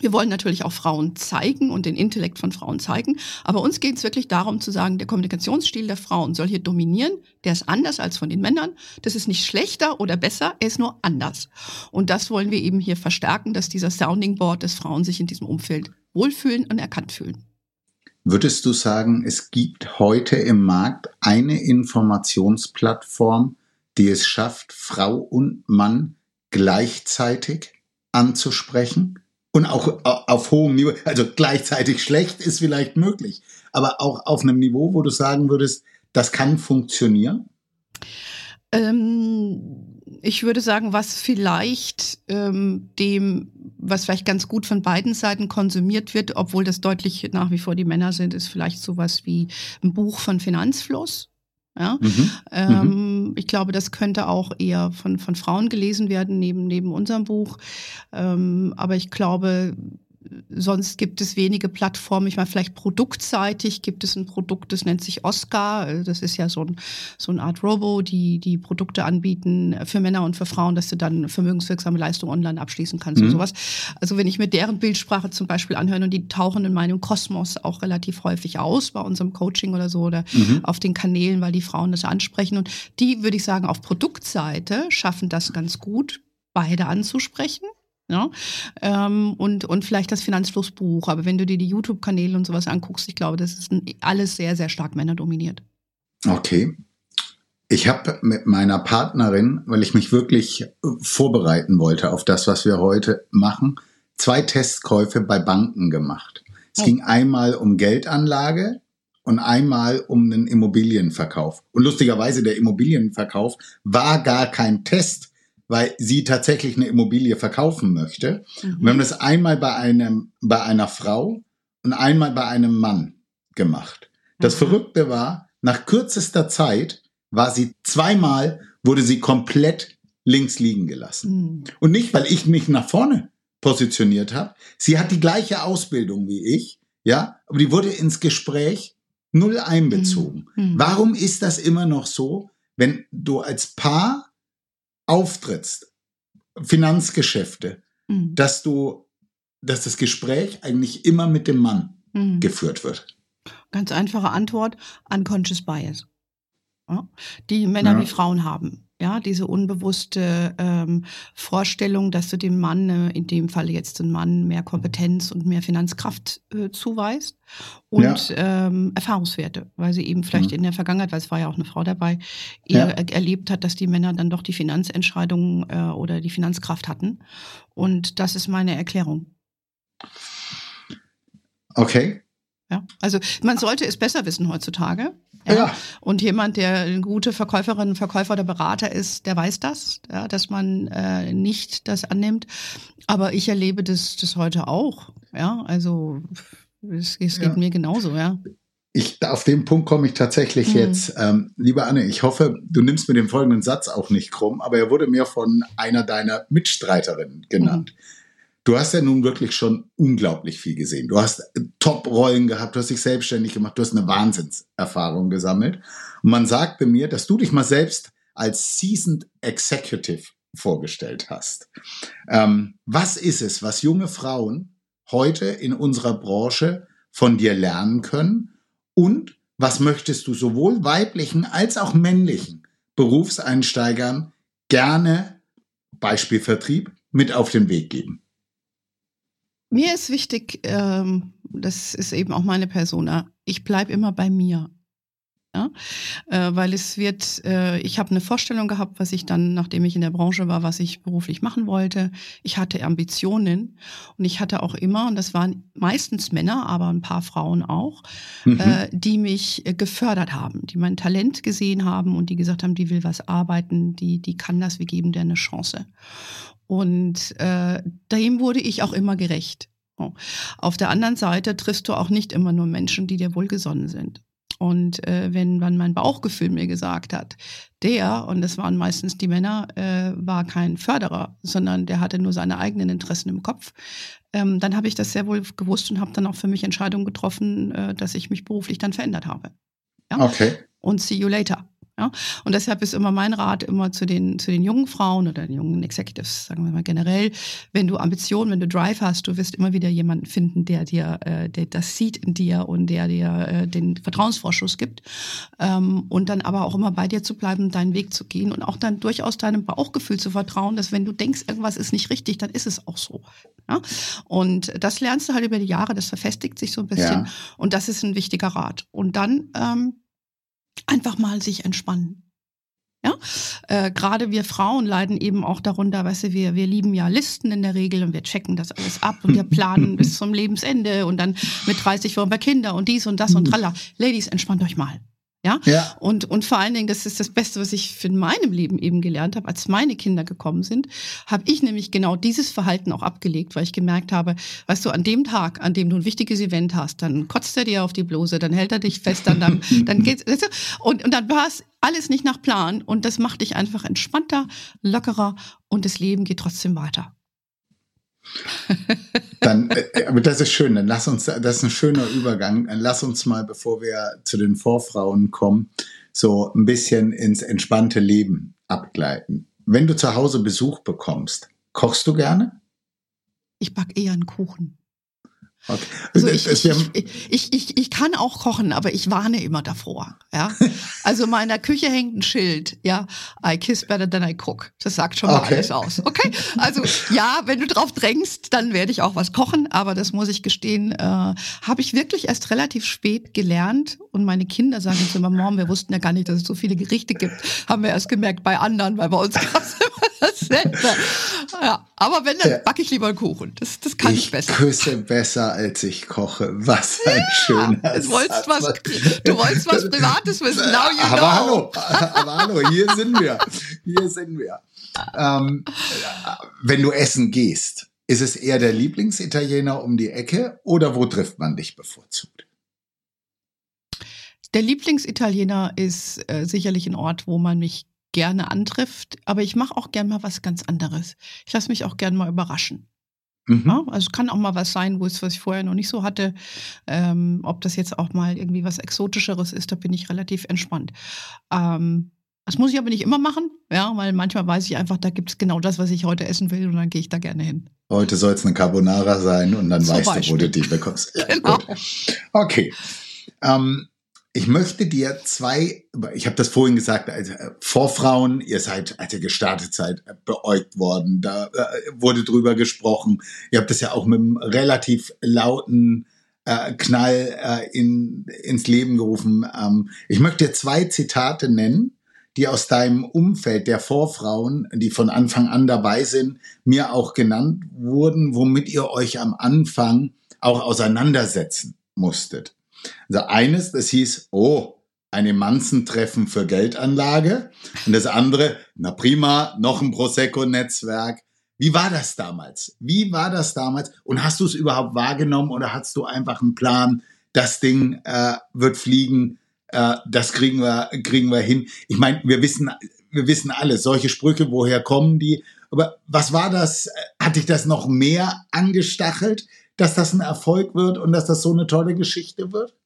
wir wollen natürlich auch Frauen zeigen und den Intellekt von Frauen zeigen. Aber uns geht es wirklich darum zu sagen, der Kommunikationsstil der Frauen soll hier dominieren. Der ist anders als von den Männern. Das ist nicht schlechter oder besser, er ist nur anders. Und das wollen wir eben hier verstärken, dass dieser Sounding Board des Frauen sich in diesem Umfeld wohlfühlen und erkannt fühlen. Würdest du sagen, es gibt heute im Markt eine Informationsplattform, die es schafft, Frau und Mann gleichzeitig anzusprechen? Und auch auf hohem Niveau, also gleichzeitig schlecht ist vielleicht möglich, aber auch auf einem Niveau, wo du sagen würdest, das kann funktionieren? Ähm, ich würde sagen, was vielleicht ähm, dem, was vielleicht ganz gut von beiden Seiten konsumiert wird, obwohl das deutlich nach wie vor die Männer sind, ist vielleicht sowas wie ein Buch von Finanzfluss. Ja? Mhm. Ähm, mhm. Ich glaube, das könnte auch eher von, von Frauen gelesen werden, neben, neben unserem Buch. Ähm, aber ich glaube, sonst gibt es wenige Plattformen. Ich meine, vielleicht produktseitig gibt es ein Produkt, das nennt sich Oscar. Das ist ja so, ein, so eine Art Robo, die die Produkte anbieten für Männer und für Frauen, dass du dann vermögenswirksame Leistungen online abschließen kannst mhm. und sowas. Also wenn ich mir deren Bildsprache zum Beispiel anhöre und die tauchen in meinem Kosmos auch relativ häufig aus bei unserem Coaching oder so oder mhm. auf den Kanälen, weil die Frauen das ansprechen. Und die, würde ich sagen, auf Produktseite schaffen das ganz gut, beide anzusprechen. Ja? Ähm, und, und vielleicht das Finanzflussbuch. Aber wenn du dir die YouTube-Kanäle und sowas anguckst, ich glaube, das ist alles sehr, sehr stark männerdominiert. Okay. Ich habe mit meiner Partnerin, weil ich mich wirklich äh, vorbereiten wollte auf das, was wir heute machen, zwei Testkäufe bei Banken gemacht. Es oh. ging einmal um Geldanlage und einmal um einen Immobilienverkauf. Und lustigerweise, der Immobilienverkauf war gar kein Test, weil sie tatsächlich eine Immobilie verkaufen möchte. Mhm. Und wir haben das einmal bei einem, bei einer Frau und einmal bei einem Mann gemacht. Das mhm. Verrückte war, nach kürzester Zeit war sie zweimal, wurde sie komplett links liegen gelassen. Mhm. Und nicht, weil ich mich nach vorne positioniert habe. Sie hat die gleiche Ausbildung wie ich, ja, aber die wurde ins Gespräch null einbezogen. Mhm. mhm. Warum ist das immer noch so, wenn du als Paar auftrittst, Finanzgeschäfte, mhm. dass du, dass das Gespräch eigentlich immer mit dem Mann mhm. geführt wird? Ganz einfache Antwort, unconscious bias. Ja, die Männer ja. wie Frauen haben. Ja, diese unbewusste ähm, Vorstellung, dass du dem Mann, äh, in dem Fall jetzt ein Mann, mehr Kompetenz und mehr Finanzkraft äh, zuweist und ja. ähm, Erfahrungswerte, weil sie eben vielleicht mhm. in der Vergangenheit, weil es war ja auch eine Frau dabei, ja. erlebt hat, dass die Männer dann doch die Finanzentscheidungen äh, oder die Finanzkraft hatten. Und das ist meine Erklärung. Okay. Ja, also man sollte es besser wissen heutzutage. Ja. ja. Und jemand, der eine gute Verkäuferin, Verkäufer oder Berater ist, der weiß das, ja, dass man äh, nicht das annimmt. Aber ich erlebe das, das heute auch. Ja, also es, es geht ja. mir genauso, ja. Ich, auf den Punkt komme ich tatsächlich mhm. jetzt. Ähm, liebe Anne, ich hoffe, du nimmst mir den folgenden Satz auch nicht krumm, aber er wurde mir von einer deiner Mitstreiterinnen genannt. Mhm. Du hast ja nun wirklich schon unglaublich viel gesehen. Du hast Top-Rollen gehabt, du hast dich selbstständig gemacht, du hast eine Wahnsinnserfahrung gesammelt. Und man sagte mir, dass du dich mal selbst als Seasoned Executive vorgestellt hast. Ähm, was ist es, was junge Frauen heute in unserer Branche von dir lernen können? Und was möchtest du sowohl weiblichen als auch männlichen Berufseinsteigern gerne, Beispiel Vertrieb, mit auf den Weg geben? Mir ist wichtig, ähm, das ist eben auch meine Persona, ich bleibe immer bei mir. Ja? Äh, weil es wird, äh, ich habe eine Vorstellung gehabt, was ich dann, nachdem ich in der Branche war, was ich beruflich machen wollte. Ich hatte Ambitionen und ich hatte auch immer, und das waren meistens Männer, aber ein paar Frauen auch, mhm. äh, die mich gefördert haben, die mein Talent gesehen haben und die gesagt haben, die will was arbeiten, die, die kann das, wir geben dir eine Chance. Und äh, dem wurde ich auch immer gerecht. Auf der anderen Seite triffst du auch nicht immer nur Menschen, die dir wohlgesonnen sind. Und äh, wenn dann mein Bauchgefühl mir gesagt hat, der, und das waren meistens die Männer, äh, war kein Förderer, sondern der hatte nur seine eigenen Interessen im Kopf, ähm, dann habe ich das sehr wohl gewusst und habe dann auch für mich Entscheidungen getroffen, äh, dass ich mich beruflich dann verändert habe. Ja? Okay. Und see you later. Ja? Und deshalb ist immer mein Rat immer zu den, zu den jungen Frauen oder den jungen Executives, sagen wir mal generell, wenn du Ambitionen, wenn du Drive hast, du wirst immer wieder jemanden finden, der dir, äh, der das sieht in dir und der dir äh, den Vertrauensvorschuss gibt. Ähm, und dann aber auch immer bei dir zu bleiben, deinen Weg zu gehen und auch dann durchaus deinem Bauchgefühl zu vertrauen, dass wenn du denkst, irgendwas ist nicht richtig, dann ist es auch so. Ja? Und das lernst du halt über die Jahre, das verfestigt sich so ein bisschen. Ja. Und das ist ein wichtiger Rat. Und dann ähm, einfach mal sich entspannen. Ja, äh, gerade wir Frauen leiden eben auch darunter, weißt du, wir, wir lieben ja Listen in der Regel und wir checken das alles ab und wir [LAUGHS] planen bis zum Lebensende und dann mit 30 wollen wir Kinder und dies und das und tralla. Ladies, entspannt euch mal. Ja? ja. Und, und vor allen Dingen, das ist das Beste, was ich in meinem Leben eben gelernt habe, als meine Kinder gekommen sind, habe ich nämlich genau dieses Verhalten auch abgelegt, weil ich gemerkt habe, weißt du, an dem Tag, an dem du ein wichtiges Event hast, dann kotzt er dir auf die Bluse, dann hält er dich fest, dann, dann, dann geht's, weißt du, und, und dann war es alles nicht nach Plan und das macht dich einfach entspannter, lockerer und das Leben geht trotzdem weiter. [LAUGHS] Dann, äh, aber das ist schön, dann lass uns, das ist ein schöner Übergang. Dann lass uns mal, bevor wir zu den Vorfrauen kommen, so ein bisschen ins entspannte Leben abgleiten. Wenn du zu Hause Besuch bekommst, kochst du gerne? Ich backe eher einen Kuchen. Okay. Also ich, ich, ich, ich, ich kann auch kochen, aber ich warne immer davor. Ja? Also in meiner Küche hängt ein Schild, ja, I kiss better than I cook. Das sagt schon mal okay. alles aus. Okay? Also ja, wenn du drauf drängst, dann werde ich auch was kochen, aber das muss ich gestehen, äh, habe ich wirklich erst relativ spät gelernt und meine Kinder sagen jetzt immer, Mom, wir wussten ja gar nicht, dass es so viele Gerichte gibt. Haben wir erst gemerkt bei anderen, weil bei uns [LAUGHS] gab es immer dasselbe. Ja, aber wenn, dann backe ich lieber einen Kuchen. Das, das kann ich, ich besser. Ich küsse besser, als ich koche. Was ein ja, schöner du wolltest, was, du wolltest was Privates wissen. Now you aber know. hallo, aber hallo, hier sind wir. Hier sind wir. Ähm, wenn du essen gehst, ist es eher der Lieblingsitaliener um die Ecke oder wo trifft man dich bevorzugt? Der Lieblingsitaliener ist äh, sicherlich ein Ort, wo man mich gerne antrifft, aber ich mache auch gerne mal was ganz anderes. Ich lasse mich auch gerne mal überraschen. Mhm. Ja, also es kann auch mal was sein, wo es, was ich vorher noch nicht so hatte. Ähm, ob das jetzt auch mal irgendwie was Exotischeres ist, da bin ich relativ entspannt. Ähm, das muss ich aber nicht immer machen, ja, weil manchmal weiß ich einfach, da gibt es genau das, was ich heute essen will und dann gehe ich da gerne hin. Heute soll es eine Carbonara sein und dann Zum weißt Beispiel. du, wo du die bekommst. [LAUGHS] Ja, genau. Gut. Okay. Ähm, ich möchte dir zwei, ich habe das vorhin gesagt, also äh, Vorfrauen, ihr seid, als ihr gestartet seid, äh, beäugt worden, da äh, wurde drüber gesprochen. Ihr habt das ja auch mit einem relativ lauten äh, Knall äh, in, ins Leben gerufen. Ähm, ich möchte dir zwei Zitate nennen, die aus deinem Umfeld der Vorfrauen, die von Anfang an dabei sind, mir auch genannt wurden, womit ihr euch am Anfang auch auseinandersetzen musstet. Also eines, das hieß, oh, eine Manzentreffen für Geldanlage. Und das andere, na prima, noch ein Prosecco-Netzwerk. Wie war das damals? Wie war das damals? Und hast du es überhaupt wahrgenommen oder hast du einfach einen Plan, das Ding äh, wird fliegen, äh, das kriegen wir, kriegen wir hin? Ich meine, wir wissen, wir wissen alle, solche Sprüche, woher kommen die? Aber was war das? Hat dich das noch mehr angestachelt? Dass das ein Erfolg wird und dass das so eine tolle Geschichte wird?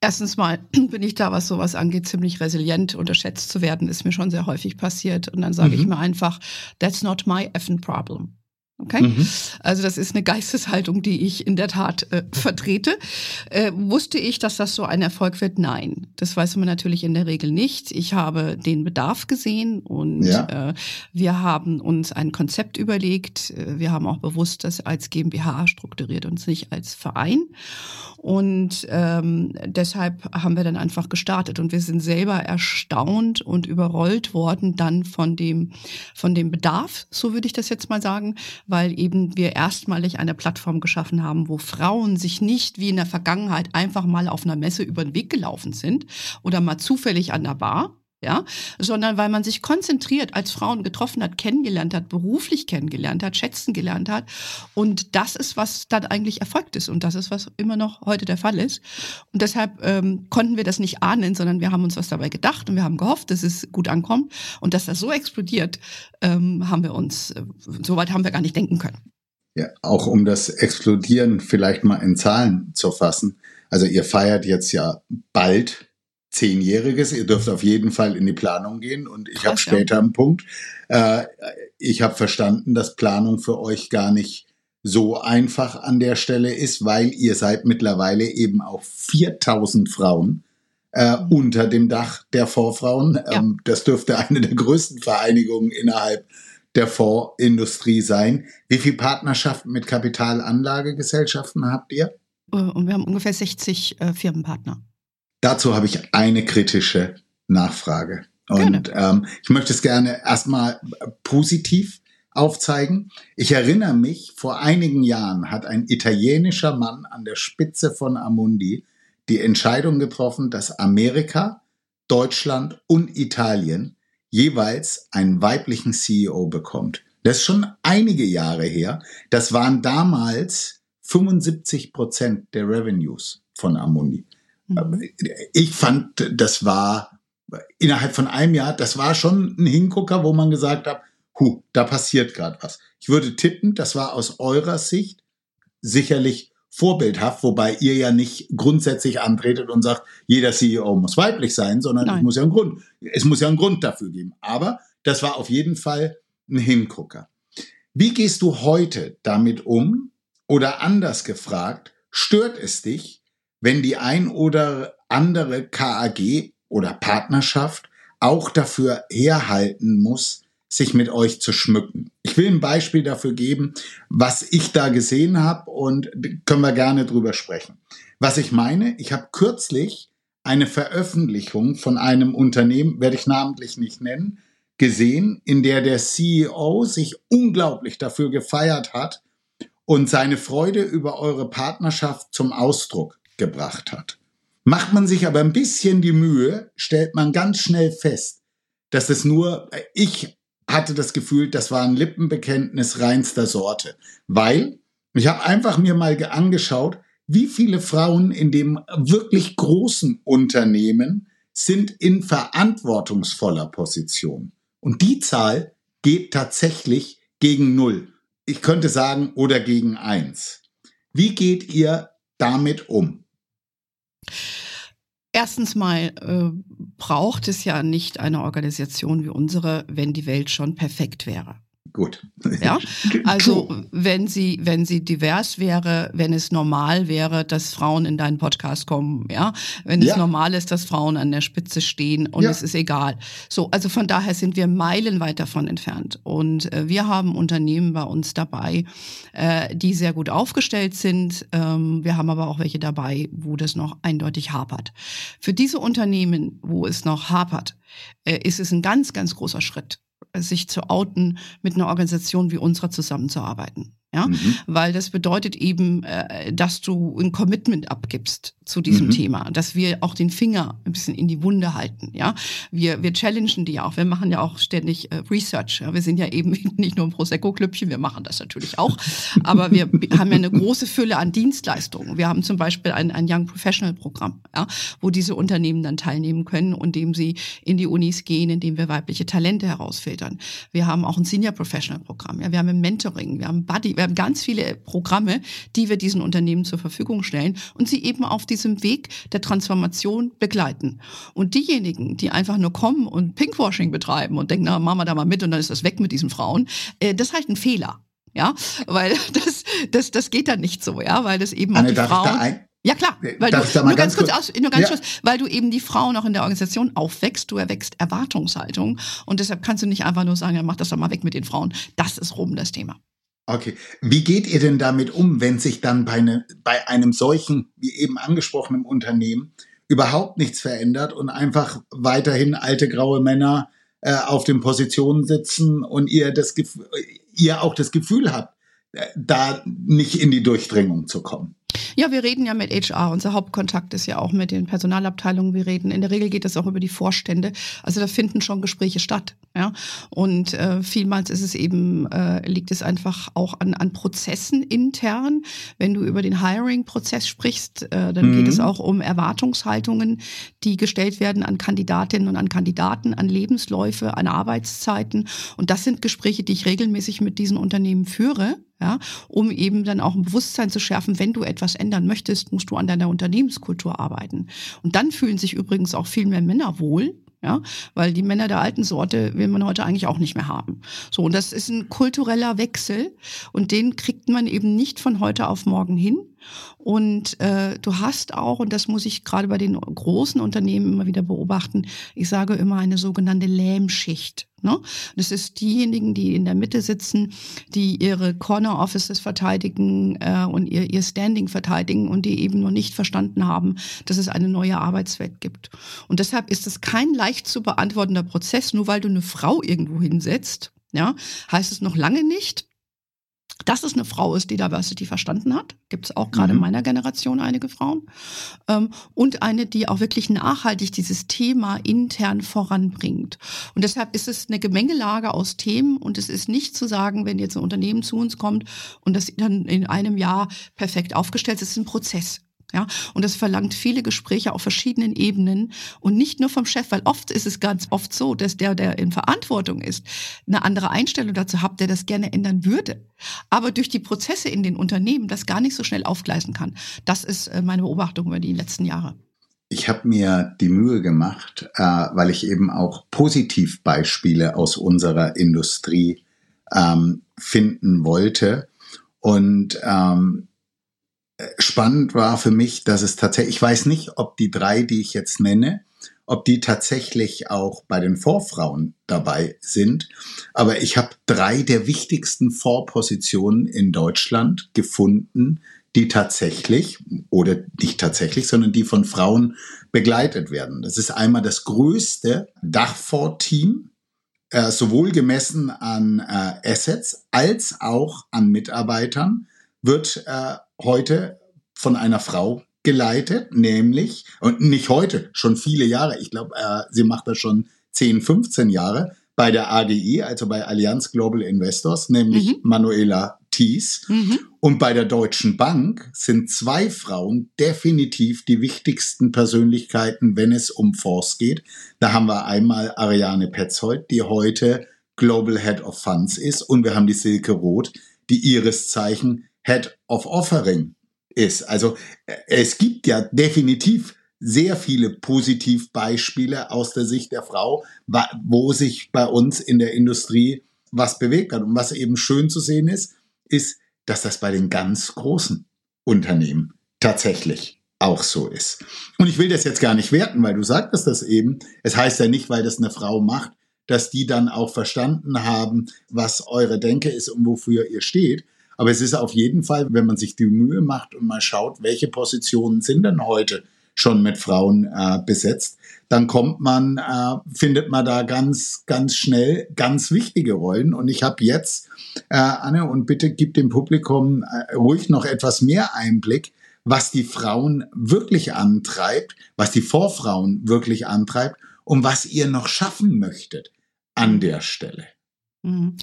Erstens mal [CLEARS THROAT] bin ich da, was sowas angeht, ziemlich resilient. Unterschätzt zu werden, ist mir schon sehr häufig passiert. Und dann sage mhm. ich mir einfach, that's not my effing problem. Okay? Mhm. Also das ist eine Geisteshaltung, die ich in der Tat äh, vertrete. Äh, wusste ich, dass das so ein Erfolg wird? Nein. Das weiß man natürlich in der Regel nicht. Ich habe den Bedarf gesehen und ja. äh, wir haben uns ein Konzept überlegt. Äh, wir haben auch bewusst das als GmbH strukturiert und nicht als Verein. Und ähm, deshalb haben wir dann einfach gestartet und wir sind selber erstaunt und überrollt worden dann von dem, von dem Bedarf, so würde ich das jetzt mal sagen, weil eben wir erstmalig eine Plattform geschaffen haben, wo Frauen sich nicht wie in der Vergangenheit einfach mal auf einer Messe über den Weg gelaufen sind oder mal zufällig an der Bar, ja, sondern weil man sich konzentriert als Frauen getroffen hat, kennengelernt hat, beruflich kennengelernt hat, schätzen gelernt hat. Und das ist, was dann eigentlich erfolgt ist. Und das ist, was immer noch heute der Fall ist. Und deshalb ähm, konnten wir das nicht ahnen, sondern wir haben uns was dabei gedacht und wir haben gehofft, dass es gut ankommt. Und dass das so explodiert, ähm, haben wir uns, äh, soweit haben wir gar nicht denken können. Ja, auch um das Explodieren vielleicht mal in Zahlen zu fassen. Also ihr feiert jetzt ja bald Zehnjähriges. Ihr dürft auf jeden Fall in die Planung gehen und ich habe später einen Punkt. Äh, ich habe verstanden, dass Planung für euch gar nicht so einfach an der Stelle ist, weil ihr seid mittlerweile eben auch 4000 Frauen äh, mhm. unter dem Dach der Vorfrauen. Ja. Ähm, das dürfte eine der größten Vereinigungen innerhalb der Fondsindustrie sein. Wie viele Partnerschaften mit Kapitalanlagegesellschaften habt ihr? Äh, und wir haben ungefähr 60 äh, Firmenpartner. Dazu habe ich eine kritische Nachfrage. Und ähm, ich möchte es gerne erstmal positiv aufzeigen. Ich erinnere mich, vor einigen Jahren hat ein italienischer Mann an der Spitze von Amundi die Entscheidung getroffen, dass Amerika, Deutschland und Italien jeweils einen weiblichen CEO bekommt. Das ist schon einige Jahre her. Das waren damals 75 Prozent der Revenues von Amundi. Mhm. Ich fand, das war innerhalb von einem Jahr, das war schon ein Hingucker, wo man gesagt hat, hu, da passiert gerade was. Ich würde tippen, das war aus eurer Sicht sicherlich vorbildhaft, wobei ihr ja nicht grundsätzlich antretet und sagt, jeder CEO muss weiblich sein, sondern es muss ja einen Grund, es muss ja einen Grund dafür geben. Aber das war auf jeden Fall ein Hingucker. Wie gehst du heute damit um, Oder anders gefragt, stört es dich, wenn die ein oder andere KAG oder Partnerschaft auch dafür herhalten muss, sich mit euch zu schmücken. Ich will ein Beispiel dafür geben, was ich da gesehen habe und können wir gerne drüber sprechen. Was ich meine, ich habe kürzlich eine Veröffentlichung von einem Unternehmen, werde ich namentlich nicht nennen, gesehen, in der der CEO sich unglaublich dafür gefeiert hat und seine Freude über eure Partnerschaft zum Ausdruck gebracht hat. Macht man sich aber ein bisschen die Mühe, stellt man ganz schnell fest, dass es nur, ich hatte das Gefühl, das war ein Lippenbekenntnis reinster Sorte, weil ich habe einfach mir mal angeschaut, wie viele Frauen in dem wirklich großen Unternehmen sind in verantwortungsvoller Position. Und die Zahl geht tatsächlich gegen Null. Ich könnte sagen, oder gegen eins. Wie geht ihr damit um? Erstens mal äh, braucht es ja nicht eine Organisation wie unsere, wenn die Welt schon perfekt wäre. Gut. Ja, [LAUGHS] also wenn sie, wenn sie divers wäre, wenn es normal wäre, dass Frauen in deinen Podcast kommen, ja, wenn es ja. normal ist, dass Frauen an der Spitze stehen und ja. es ist egal. So, also von daher sind wir meilenweit davon entfernt. Und äh, wir haben Unternehmen bei uns dabei, äh, die sehr gut aufgestellt sind. Ähm, wir haben aber auch welche dabei, wo das noch eindeutig hapert. Für diese Unternehmen, wo es noch hapert, äh, ist es ein ganz, ganz großer Schritt sich zu outen, mit einer Organisation wie unserer zusammenzuarbeiten. Ja, mhm. weil das bedeutet eben, äh, dass du ein Commitment abgibst zu diesem mhm. Thema, dass wir auch den Finger ein bisschen in die Wunde halten. Ja, wir wir challengen die auch. Wir machen ja auch ständig äh, Research. Ja? Wir sind ja eben [LAUGHS] nicht nur ein Prosecco-Klüppchen. Wir machen das natürlich auch, aber wir haben ja eine große Fülle an Dienstleistungen. Wir haben zum Beispiel ein, ein Young Professional Programm, ja, wo diese Unternehmen dann teilnehmen können, indem sie in die Unis gehen, indem wir weibliche Talente herausfiltern. Wir haben auch ein Senior Professional Programm. Ja, wir haben ein Mentoring, wir haben Buddy, wir haben ganz viele Programme, die wir diesen Unternehmen zur Verfügung stellen und sie eben auf die diesem Weg der Transformation begleiten. Und diejenigen, die einfach nur kommen und Pinkwashing betreiben und denken, na, machen wir da mal mit und dann ist das weg mit diesen Frauen, äh, das ist halt ein Fehler. Ja, weil [LAUGHS] das, das, das geht dann nicht so, ja, weil das eben Anne, die Frauen. Ja klar, weil du, nur ganz kurz, aus, nur ganz ja. kurz, weil du eben die Frauen auch in der Organisation aufwächst, du erwächst Erwartungshaltung und deshalb kannst du nicht einfach nur sagen, ja, mach das doch mal weg mit den Frauen. Das ist rum das Thema. Okay. Wie geht ihr denn damit um, wenn sich dann bei, ne, bei einem solchen, wie eben angesprochenen Unternehmen überhaupt nichts verändert und einfach weiterhin alte graue Männer äh, auf den Positionen sitzen und ihr das ihr auch das Gefühl habt, äh, da nicht in die Durchdringung zu kommen? Ja, wir reden ja mit HR. Unser Hauptkontakt ist ja auch mit den Personalabteilungen. Wir reden, in der Regel geht das auch über die Vorstände. Also da finden schon Gespräche statt. Ja, und äh, vielmals ist es eben, äh, liegt es einfach auch an, an Prozessen intern. Wenn du über den Hiring-Prozess sprichst, äh, dann mhm. geht es auch um Erwartungshaltungen, die gestellt werden an Kandidatinnen und an Kandidaten, an Lebensläufe, an Arbeitszeiten. Und das sind Gespräche, die ich regelmäßig mit diesen Unternehmen führe ja, um eben dann auch ein Bewusstsein zu schärfen, wenn du etwas ändern möchtest, musst du an deiner Unternehmenskultur arbeiten. Und dann fühlen sich übrigens auch viel mehr Männer wohl, ja, weil die Männer der alten Sorte will man heute eigentlich auch nicht mehr haben. So, und das ist ein kultureller Wechsel und den kriegt man eben nicht von heute auf morgen hin. Und äh, du hast auch, und das muss ich gerade bei den großen Unternehmen immer wieder beobachten, ich sage immer eine sogenannte Lähmschicht. Ne? Das ist diejenigen, die in der Mitte sitzen, die ihre Corner Offices verteidigen äh, und ihr, ihr Standing verteidigen und die eben noch nicht verstanden haben, dass es eine neue Arbeitswelt gibt. Und deshalb ist es kein leicht zu beantwortender Prozess, nur weil du eine Frau irgendwo hinsetzt. Ja, heißt es noch lange nicht, dass es eine Frau ist, die Diversity verstanden hat. Gibt es auch gerade mhm. in meiner Generation einige Frauen. Ähm, und eine, die auch wirklich nachhaltig dieses Thema intern voranbringt. Und deshalb ist es eine Gemengelage aus Themen und es ist nicht zu sagen, wenn jetzt ein Unternehmen zu uns kommt und das dann in einem Jahr perfekt aufgestellt ist, es ist ein Prozess. Ja, und das verlangt viele Gespräche auf verschiedenen Ebenen und nicht nur vom Chef, weil oft ist es ganz oft so, dass der, der in Verantwortung ist, eine andere Einstellung dazu hat, der das gerne ändern würde. Aber durch die Prozesse in den Unternehmen das gar nicht so schnell aufgleisen kann. Das ist äh, meine Beobachtung über die letzten Jahre. Ich habe mir die Mühe gemacht, äh, weil ich eben auch Positivbeispiele aus unserer Industrie ähm, finden wollte Und ähm, spannend war für mich, dass es tatsächlich, ich weiß nicht, ob die drei, die ich jetzt nenne, ob die tatsächlich auch bei den Vorfrauen dabei sind. Aber ich habe drei der wichtigsten Vorpositionen in Deutschland gefunden, die tatsächlich, oder nicht tatsächlich, sondern die von Frauen begleitet werden. Das ist einmal das größte Dachfonds-Team, äh, sowohl gemessen an äh, Assets als auch an Mitarbeitern, wird äh, heute von einer Frau geleitet, nämlich, und nicht heute, schon viele Jahre, ich glaube, äh, sie macht das schon 10, 15 Jahre, bei der AGI, also bei Allianz Global Investors, nämlich mhm. Manuela Thies. Mhm. Und bei der Deutschen Bank sind zwei Frauen definitiv die wichtigsten Persönlichkeiten, wenn es um Fonds geht. Da haben wir einmal Ariane Petzold, die heute Global Head of Funds ist. Und wir haben die Silke Roth, die ihres Zeichen Head of Offering ist. Also äh, es gibt ja definitiv sehr viele Positivbeispiele aus der Sicht der Frau, wo sich bei uns in der Industrie was bewegt hat. Und was eben schön zu sehen ist, ist, dass das bei den ganz großen Unternehmen tatsächlich auch so ist. Und ich will das jetzt gar nicht werten, weil du sagtest das eben. Es heißt ja nicht, weil das eine Frau macht, dass die dann auch verstanden haben, was eure Denke ist und wofür ihr steht. Aber es ist auf jeden Fall, wenn man sich die Mühe macht und mal schaut, welche Positionen sind denn heute schon mit Frauen äh, besetzt, dann kommt man, äh, findet man da ganz, ganz schnell ganz wichtige Rollen. Und ich habe jetzt, äh, Anne, und bitte gib dem Publikum äh, ruhig noch etwas mehr Einblick, was die Frauen wirklich antreibt, was die Vorfrauen wirklich antreibt und was ihr noch schaffen möchtet an der Stelle. Mhm.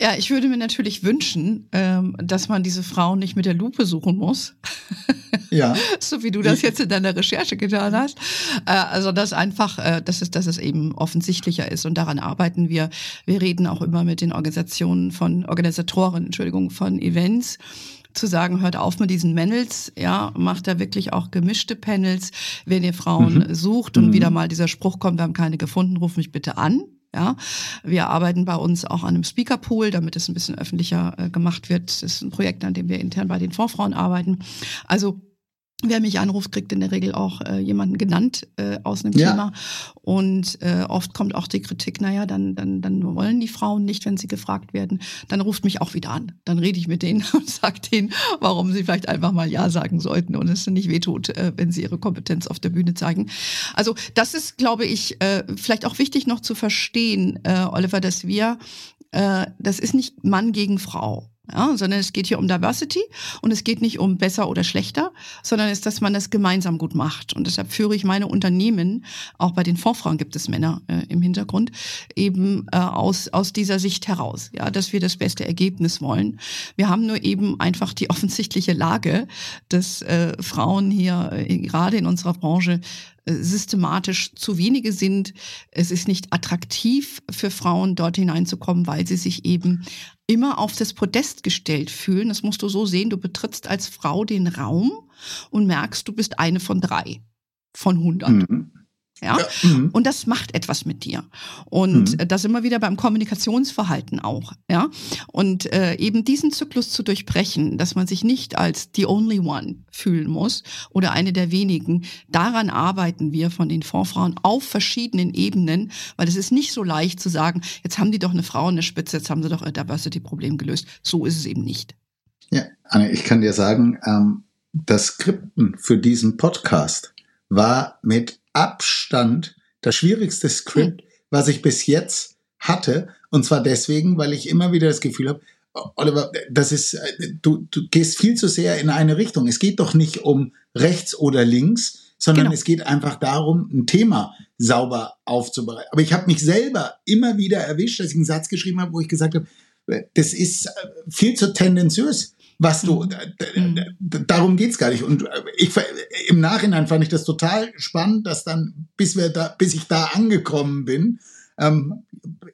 Ja, ich würde mir natürlich wünschen, ähm, dass man diese Frauen nicht mit der Lupe suchen muss. [LAUGHS] Ja. so wie du das jetzt in deiner Recherche getan hast. Äh, also, dass einfach, äh, dass es, dass es eben offensichtlicher ist und daran arbeiten wir. Wir reden auch immer mit den Organisationen von, Organisatoren, Entschuldigung, von Events zu sagen, hört auf mit diesen Panels, ja, macht da wirklich auch gemischte Panels, wenn ihr Frauen mhm. sucht und mhm. wieder mal dieser Spruch kommt, wir haben keine gefunden, ruf mich bitte an. Ja, wir arbeiten bei uns auch an einem Speakerpool, damit es ein bisschen öffentlicher äh, gemacht wird. Das ist ein Projekt, an dem wir intern bei den Vorfrauen arbeiten. Also Wer mich anruft, kriegt in der Regel auch äh, jemanden genannt äh, aus einem ja. Thema. Und äh, oft kommt auch die Kritik, naja, dann, dann, dann wollen die Frauen nicht, wenn sie gefragt werden. Dann ruft mich auch wieder an. Dann rede ich mit denen [LAUGHS] und sage denen, warum sie vielleicht einfach mal Ja sagen sollten und es nicht wehtut, äh, wenn sie ihre Kompetenz auf der Bühne zeigen. Also das ist, glaube ich, äh, vielleicht auch wichtig noch zu verstehen, äh, Oliver, dass wir, äh, das ist nicht Mann gegen Frau. Ja, sondern es geht hier um Diversity und es geht nicht um besser oder schlechter, sondern ist, dass man das gemeinsam gut macht. Und deshalb führe ich meine Unternehmen, auch bei den Vorfrauen gibt es Männer äh, im Hintergrund, eben äh, aus, aus dieser Sicht heraus, ja, dass wir das beste Ergebnis wollen. Wir haben nur eben einfach die [LAUGHS] offensichtliche Lage, dass äh, Frauen hier äh, gerade in unserer Branche äh, systematisch zu wenige sind. Es ist nicht attraktiv für Frauen, dort hineinzukommen, weil sie sich eben immer auf das Podest gestellt fühlen. Das musst du so sehen, du betrittst als Frau den Raum und merkst, du bist eine von drei von 100. Mhm. Ja? ja. Mhm. Und das macht etwas mit dir. Und mhm. das immer wieder beim Kommunikationsverhalten auch. Ja. Und äh, eben diesen Zyklus zu durchbrechen, dass man sich nicht als the only one fühlen muss oder eine der wenigen, daran arbeiten wir von den Vorfrauen auf verschiedenen Ebenen, weil es ist nicht so leicht zu sagen, jetzt haben die doch eine Frau in der Spitze, jetzt haben sie doch ein Diversity-Problem gelöst. So ist es eben nicht. Ja, Anne, ich kann dir sagen, ähm, das Skripten für diesen Podcast war mit Abstand das schwierigste Skript, was ich bis jetzt hatte. Und zwar deswegen, weil ich immer wieder das Gefühl habe, Oliver, das ist, du, du gehst viel zu sehr in eine Richtung. Es geht doch nicht um rechts oder links, sondern genau. es geht einfach darum, ein Thema sauber aufzubereiten. Aber ich habe mich selber immer wieder erwischt, dass ich einen Satz geschrieben habe, wo ich gesagt habe, das ist äh, viel zu tendenziös was du, mhm. darum geht's gar nicht. Und ich, im Nachhinein fand ich das total spannend, dass dann, bis wir da, bis ich da angekommen bin, Ähm,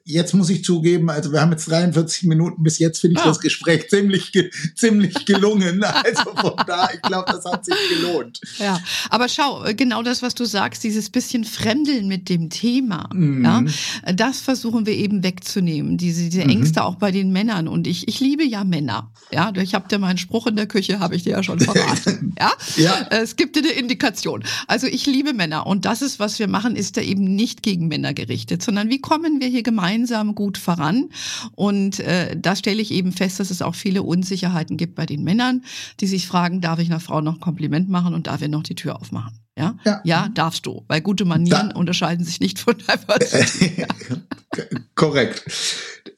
jetzt muss ich zugeben, also wir haben jetzt 43 Minuten, bis jetzt finde ich ja. das Gespräch ziemlich, ge ziemlich gelungen. [LAUGHS] Also von da, ich glaube, das hat sich gelohnt. Ja, aber schau, genau das, was du sagst, dieses bisschen Fremdeln mit dem Thema, mhm. ja, das versuchen wir eben wegzunehmen, diese, diese mhm. Ängste auch bei den Männern. Und ich, ich liebe ja Männer. Ja, ich habe dir meinen Spruch in der Küche, habe ich dir ja schon verraten. [LAUGHS] ja? ja, es gibt dir eine Indikation. Also ich liebe Männer und das ist, was wir machen, ist da eben nicht gegen Männer gerichtet, sondern wie kommen wir hier gemeinsam gut voran? Und äh, da stelle ich eben fest, dass es auch viele Unsicherheiten gibt bei den Männern, die sich fragen, darf ich einer Frau noch ein Kompliment machen und darf ich noch die Tür aufmachen? Ja, ja, ja darfst du, weil gute Manieren da. unterscheiden sich nicht von Diversity. [LAUGHS] Korrekt.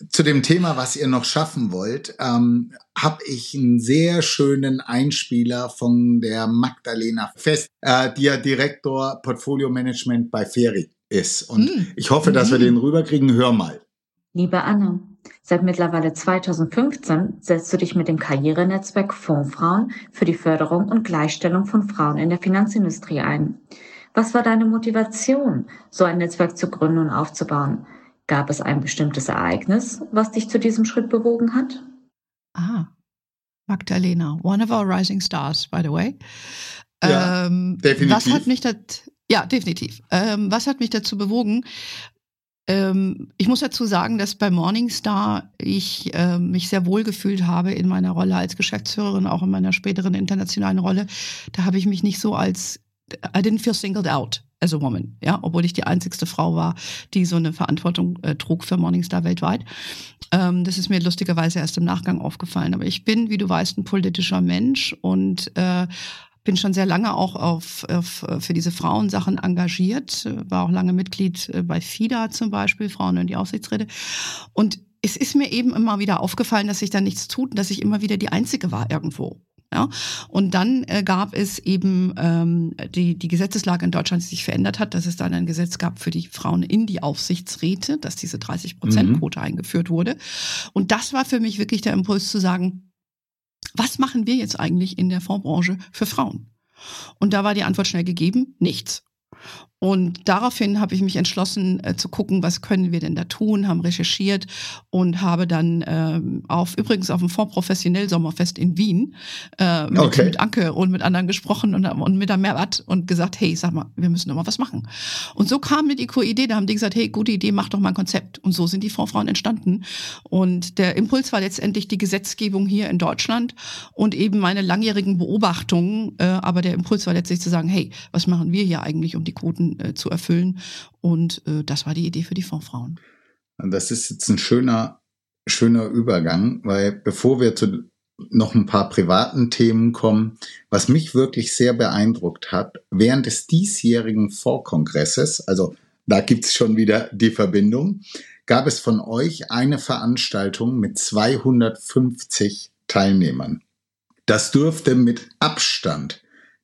Zu dem Thema, was ihr noch schaffen wollt, ähm, habe ich einen sehr schönen Einspieler von der Magdalena Fest, äh, die ja Direktor Portfolio Management bei Ferry ist. Und mm. ich hoffe, dass wir den rüberkriegen. Hör mal. Liebe Anne, seit mittlerweile 2015 setzt du dich mit dem Karrierenetzwerk Fondsfrauen für die Förderung und Gleichstellung von Frauen in der Finanzindustrie ein. Was war deine Motivation, so ein Netzwerk zu gründen und aufzubauen? Gab es ein bestimmtes Ereignis, was dich zu diesem Schritt bewogen hat? Ah, Magdalena, one of our rising stars, by the way. Ja, ähm, definitiv. Was hat mich das, ja, definitiv. Ähm, was hat mich dazu bewogen? Ähm, ich muss dazu sagen, dass bei Morningstar ich äh, mich sehr wohl gefühlt habe in meiner Rolle als Geschäftsführerin, auch in meiner späteren internationalen Rolle. Da habe ich mich nicht so als I didn't feel singled out as a woman, ja, obwohl ich die einzigste Frau war, die so eine Verantwortung äh, trug für Morningstar weltweit. Ähm, das ist mir lustigerweise erst im Nachgang aufgefallen. Aber ich bin, wie du weißt, ein politischer Mensch und äh, bin schon sehr lange auch auf, auf, für diese Frauensachen engagiert, war auch lange Mitglied äh, bei FIDA zum Beispiel, Frauen in die Aufsichtsräte. Und es ist mir eben immer wieder aufgefallen, dass sich da nichts tut und dass ich immer wieder die Einzige war irgendwo. Ja, und dann äh, gab es eben ähm, die, die Gesetzeslage in Deutschland, die sich verändert hat, dass es dann ein Gesetz gab für die Frauen in die Aufsichtsräte, dass diese 30 Prozent Quote mhm. eingeführt wurde. Und das war für mich wirklich der Impuls zu sagen, was machen wir jetzt eigentlich in der Fondsbranche für Frauen? Und da war die Antwort schnell gegeben, nichts. Und daraufhin habe ich mich entschlossen äh, zu gucken, was können wir denn da tun, haben recherchiert und habe dann ähm, auf übrigens auf dem Fonds Professionell Sommerfest in Wien äh, mit, okay. mit Anke und mit anderen gesprochen und, und mit der Mehrwert und gesagt, hey, sag mal, wir müssen doch mal was machen. Und so kam mir die Idee, da haben die gesagt, hey, gute Idee, mach doch mal ein Konzept. Und so sind die Fondsfrauen entstanden. Und der Impuls war letztendlich die Gesetzgebung hier in Deutschland und eben meine langjährigen Beobachtungen. Äh, aber der Impuls war letztlich zu sagen, hey, was machen wir hier eigentlich, um die Quoten äh, zu erfüllen. Und äh, das war die Idee für die Fondsfrauen. Das ist jetzt ein schöner, schöner Übergang, weil bevor wir zu noch ein paar privaten Themen kommen, was mich wirklich sehr beeindruckt hat, während des diesjährigen Vorkongresses, also da gibt's schon wieder die Verbindung, gab es von euch eine Veranstaltung mit 250 Teilnehmern. Das dürfte mit Abstand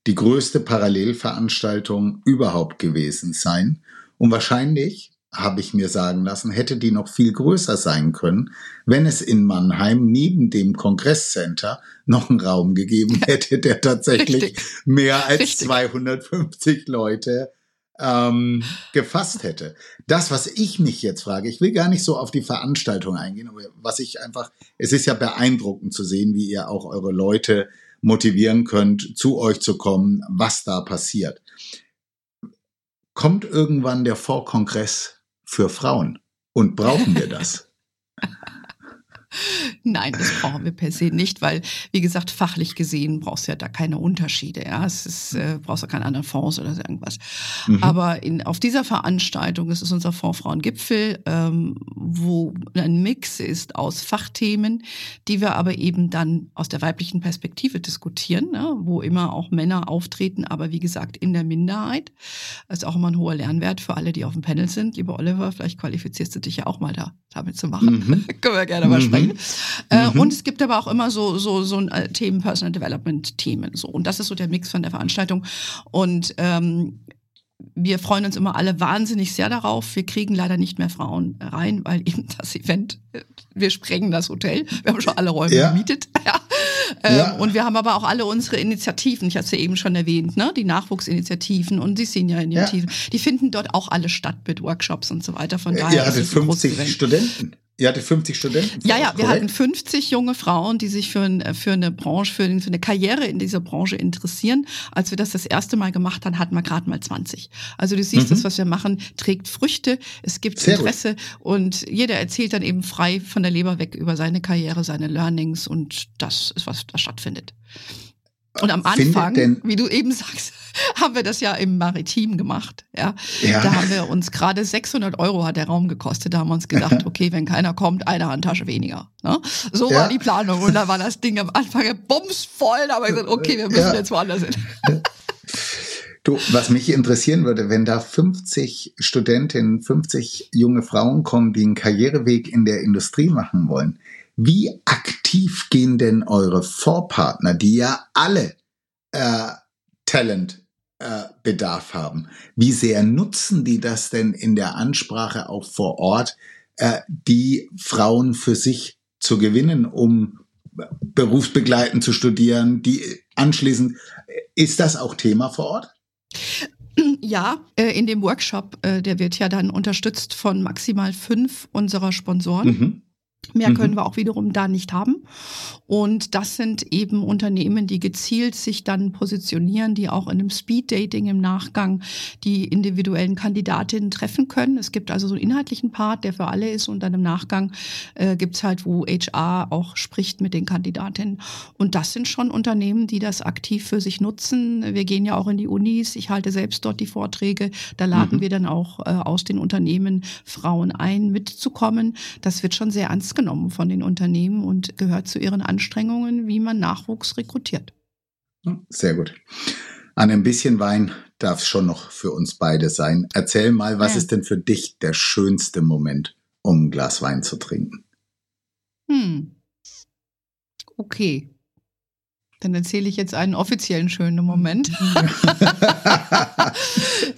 die größte Parallelveranstaltung überhaupt gewesen sein. Und wahrscheinlich, habe ich mir sagen lassen, hätte die noch viel größer sein können, wenn es in Mannheim neben dem Kongresscenter noch einen Raum gegeben hätte, der tatsächlich Richtig. mehr als Richtig. 250 Leute ähm, gefasst hätte. Das, was ich mich jetzt frage, ich will gar nicht so auf die Veranstaltung eingehen, aber was ich einfach, es ist ja beeindruckend zu sehen, wie ihr auch eure Leute motivieren könnt, zu euch zu kommen, was da passiert. Kommt irgendwann der Vorkongress für Frauen und brauchen wir das? Nein, das brauchen wir per se nicht, weil, wie gesagt, fachlich gesehen brauchst du ja da keine Unterschiede. Ja, es ist, äh, brauchst du keinen anderen Fonds oder so irgendwas. Mhm. Aber in, auf dieser Veranstaltung, das ist unser Fondsfrauengipfel, ähm, wo ein Mix ist aus Fachthemen, die wir aber eben dann aus der weiblichen Perspektive diskutieren, ne, wo immer auch Männer auftreten, aber wie gesagt in der Minderheit. Das ist auch immer ein hoher Lernwert für alle, die auf dem Panel sind. Lieber Oliver, vielleicht qualifizierst du dich ja auch mal da damit zu machen. Mhm. [LAUGHS] Können wir gerne mal mhm. sprechen. Äh, mhm. Und es gibt aber auch immer so, so, so ein äh, Themen, Personal Development Themen. So. Und das ist so der Mix von der Veranstaltung. Und ähm, wir freuen uns immer alle wahnsinnig sehr darauf. Wir kriegen leider nicht mehr Frauen rein, weil eben [LAUGHS] das Event, wir sprengen das Hotel. Wir haben schon alle Räume ja. gemietet. [LAUGHS] Ja. Ähm, Ja. Und wir haben aber auch alle unsere Initiativen, ich hatte es ja eben schon erwähnt, ne? die Nachwuchsinitiativen und die Senior-Initiativen, die finden dort auch alle statt mit Workshops und so weiter. Von daher ein großes 50 Event. Studenten. Ihr hattet 50 Studenten. Ja, ja, wir korrekt? hatten 50 junge Frauen, die sich für, ein, für eine Branche, für, eine Karriere in dieser Branche interessieren. Als wir das das erste Mal gemacht haben, hatten wir gerade mal 20. Also du siehst, Mhm. das, was wir machen, trägt Früchte. Es gibt Sehr gut. Interesse und jeder erzählt dann eben frei von der Leber weg über seine Karriere, seine Learnings und das ist, was da stattfindet. Und am Anfang, wie du eben sagst, [LAUGHS] haben wir das ja im Maritim gemacht. Ja, Ja. da haben wir uns gerade 600 Euro hat der Raum gekostet. Da haben wir uns gedacht, [LAUGHS] okay, wenn keiner kommt, eine Handtasche weniger. Ne? So Ja. war die Planung. Und da war das Ding am Anfang bumsvoll. Da haben wir gesagt, okay, wir müssen Ja. jetzt woanders hin. [LAUGHS] Du, was mich interessieren würde, wenn da 50 Studentinnen, 50 junge Frauen kommen, die einen Karriereweg in der Industrie machen wollen, wie aktiv gehen denn eure Vorpartner, die ja alle äh, Talent äh, Bedarf haben? Wie sehr nutzen die das denn in der Ansprache auch vor Ort, äh, die Frauen für sich zu gewinnen, um berufsbegleitend zu studieren, die anschließend, ist das auch Thema vor Ort? Ja, äh, in dem Workshop, äh, der wird ja dann unterstützt von maximal fünf unserer Sponsoren. Mhm. Mehr Mhm. können wir auch wiederum da nicht haben. Und das sind eben Unternehmen, die gezielt sich dann positionieren, die auch in einem Speed-Dating im Nachgang die individuellen Kandidatinnen treffen können. Es gibt also so einen inhaltlichen Part, der für alle ist und dann im Nachgang äh, gibt's halt, wo HR auch spricht mit den Kandidatinnen. Und das sind schon Unternehmen, die das aktiv für sich nutzen. Wir gehen ja auch in die Unis. Ich halte selbst dort die Vorträge. Da laden Mhm. wir dann auch äh, aus den Unternehmen Frauen ein, mitzukommen. Das wird schon sehr ernst genommen von den Unternehmen und gehört zu ihren Anstrengungen, wie man Nachwuchs rekrutiert. Sehr gut. An ein bisschen Wein darf es schon noch für uns beide sein. Erzähl mal, was Ja. ist denn für dich der schönste Moment, um ein Glas Wein zu trinken? Hm. Okay. Dann erzähle ich jetzt einen offiziellen schönen Moment. [LAUGHS] [LAUGHS]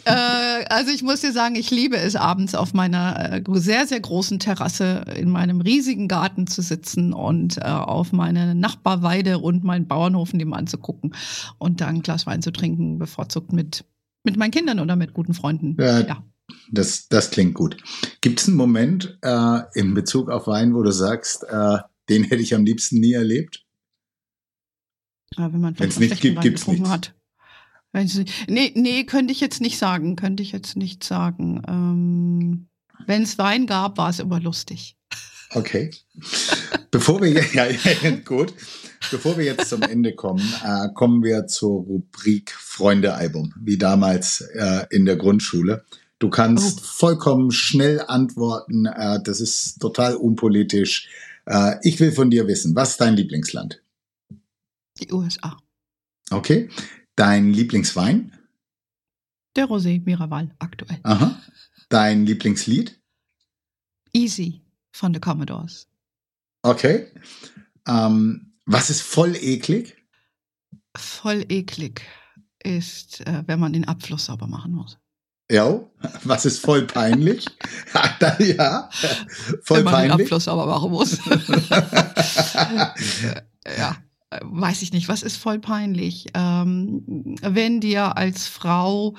äh, also ich muss dir sagen, ich liebe es abends auf meiner äh, sehr, sehr großen Terrasse in meinem riesigen Garten zu sitzen und äh, auf meine Nachbarweide und meinen Bauernhof nebenan zu gucken und dann ein Glas Wein zu trinken, bevorzugt mit, mit meinen Kindern oder mit guten Freunden. Ja. ja. Das, das klingt gut. Gibt es einen Moment äh, in Bezug auf Wein, wo du sagst, äh, den hätte ich am liebsten nie erlebt? Ja, wenn man von nicht gibt, gibt's getrunken nichts. hat. Nee, nee, könnte ich jetzt nicht sagen. Könnte ich jetzt nicht sagen. Ähm, Wenn es Wein gab, war es immer lustig. Okay. Bevor wir ja, ja, [LAUGHS] gut. Bevor wir jetzt zum Ende kommen, äh, kommen wir zur Rubrik Freunde-Album, wie damals äh, in der Grundschule. Du kannst Oh. vollkommen schnell antworten. Äh, das ist total unpolitisch. Äh, ich will von dir wissen, was ist dein Lieblingsland? Die USA. Okay. Dein Lieblingswein? Der Rosé Miraval aktuell. Aha. Dein Lieblingslied? Easy von The Commodores. Okay. Ähm, was ist voll eklig? Voll eklig ist, äh, wenn man den Abfluss sauber machen muss. Ja. Was ist voll peinlich? [LAUGHS] ja. Voll wenn man den peinlich. Abfluss sauber machen muss. [LAUGHS] [LAUGHS] ja, weiß ich nicht, was ist voll peinlich? Ähm, wenn dir als Frau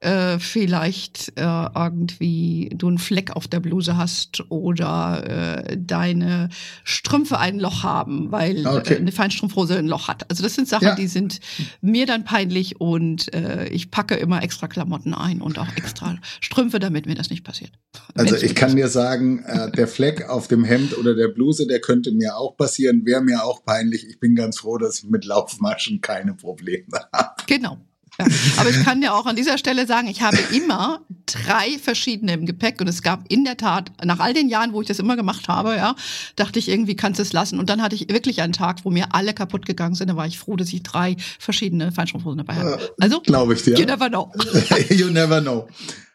äh, vielleicht äh, irgendwie du einen Fleck auf der Bluse hast oder äh, deine Strümpfe ein Loch haben, weil Okay. äh, eine Feinstrumpfhose ein Loch hat. Also das sind Sachen, Ja. die sind mir dann peinlich und äh, ich packe immer extra Klamotten ein und auch extra Strümpfe, damit mir das nicht passiert. Also ich kann dir sagen, äh, der Fleck auf dem Hemd oder der Bluse, der könnte mir auch passieren, wäre mir auch peinlich. Ich bin ganz froh, dass ich mit Laufmaschen keine Probleme habe. Genau. Ja. Aber ich kann dir auch an dieser Stelle sagen, ich habe immer drei verschiedene im Gepäck und es gab in der Tat, nach all den Jahren, wo ich das immer gemacht habe, ja, dachte ich, irgendwie kannst du es lassen. Und dann hatte ich wirklich einen Tag, wo mir alle kaputt gegangen sind. Da war ich froh, dass ich drei verschiedene Feinstrumpfhosen dabei hatte. Also, Glaube ich dir. you never know. [LAUGHS] you never know.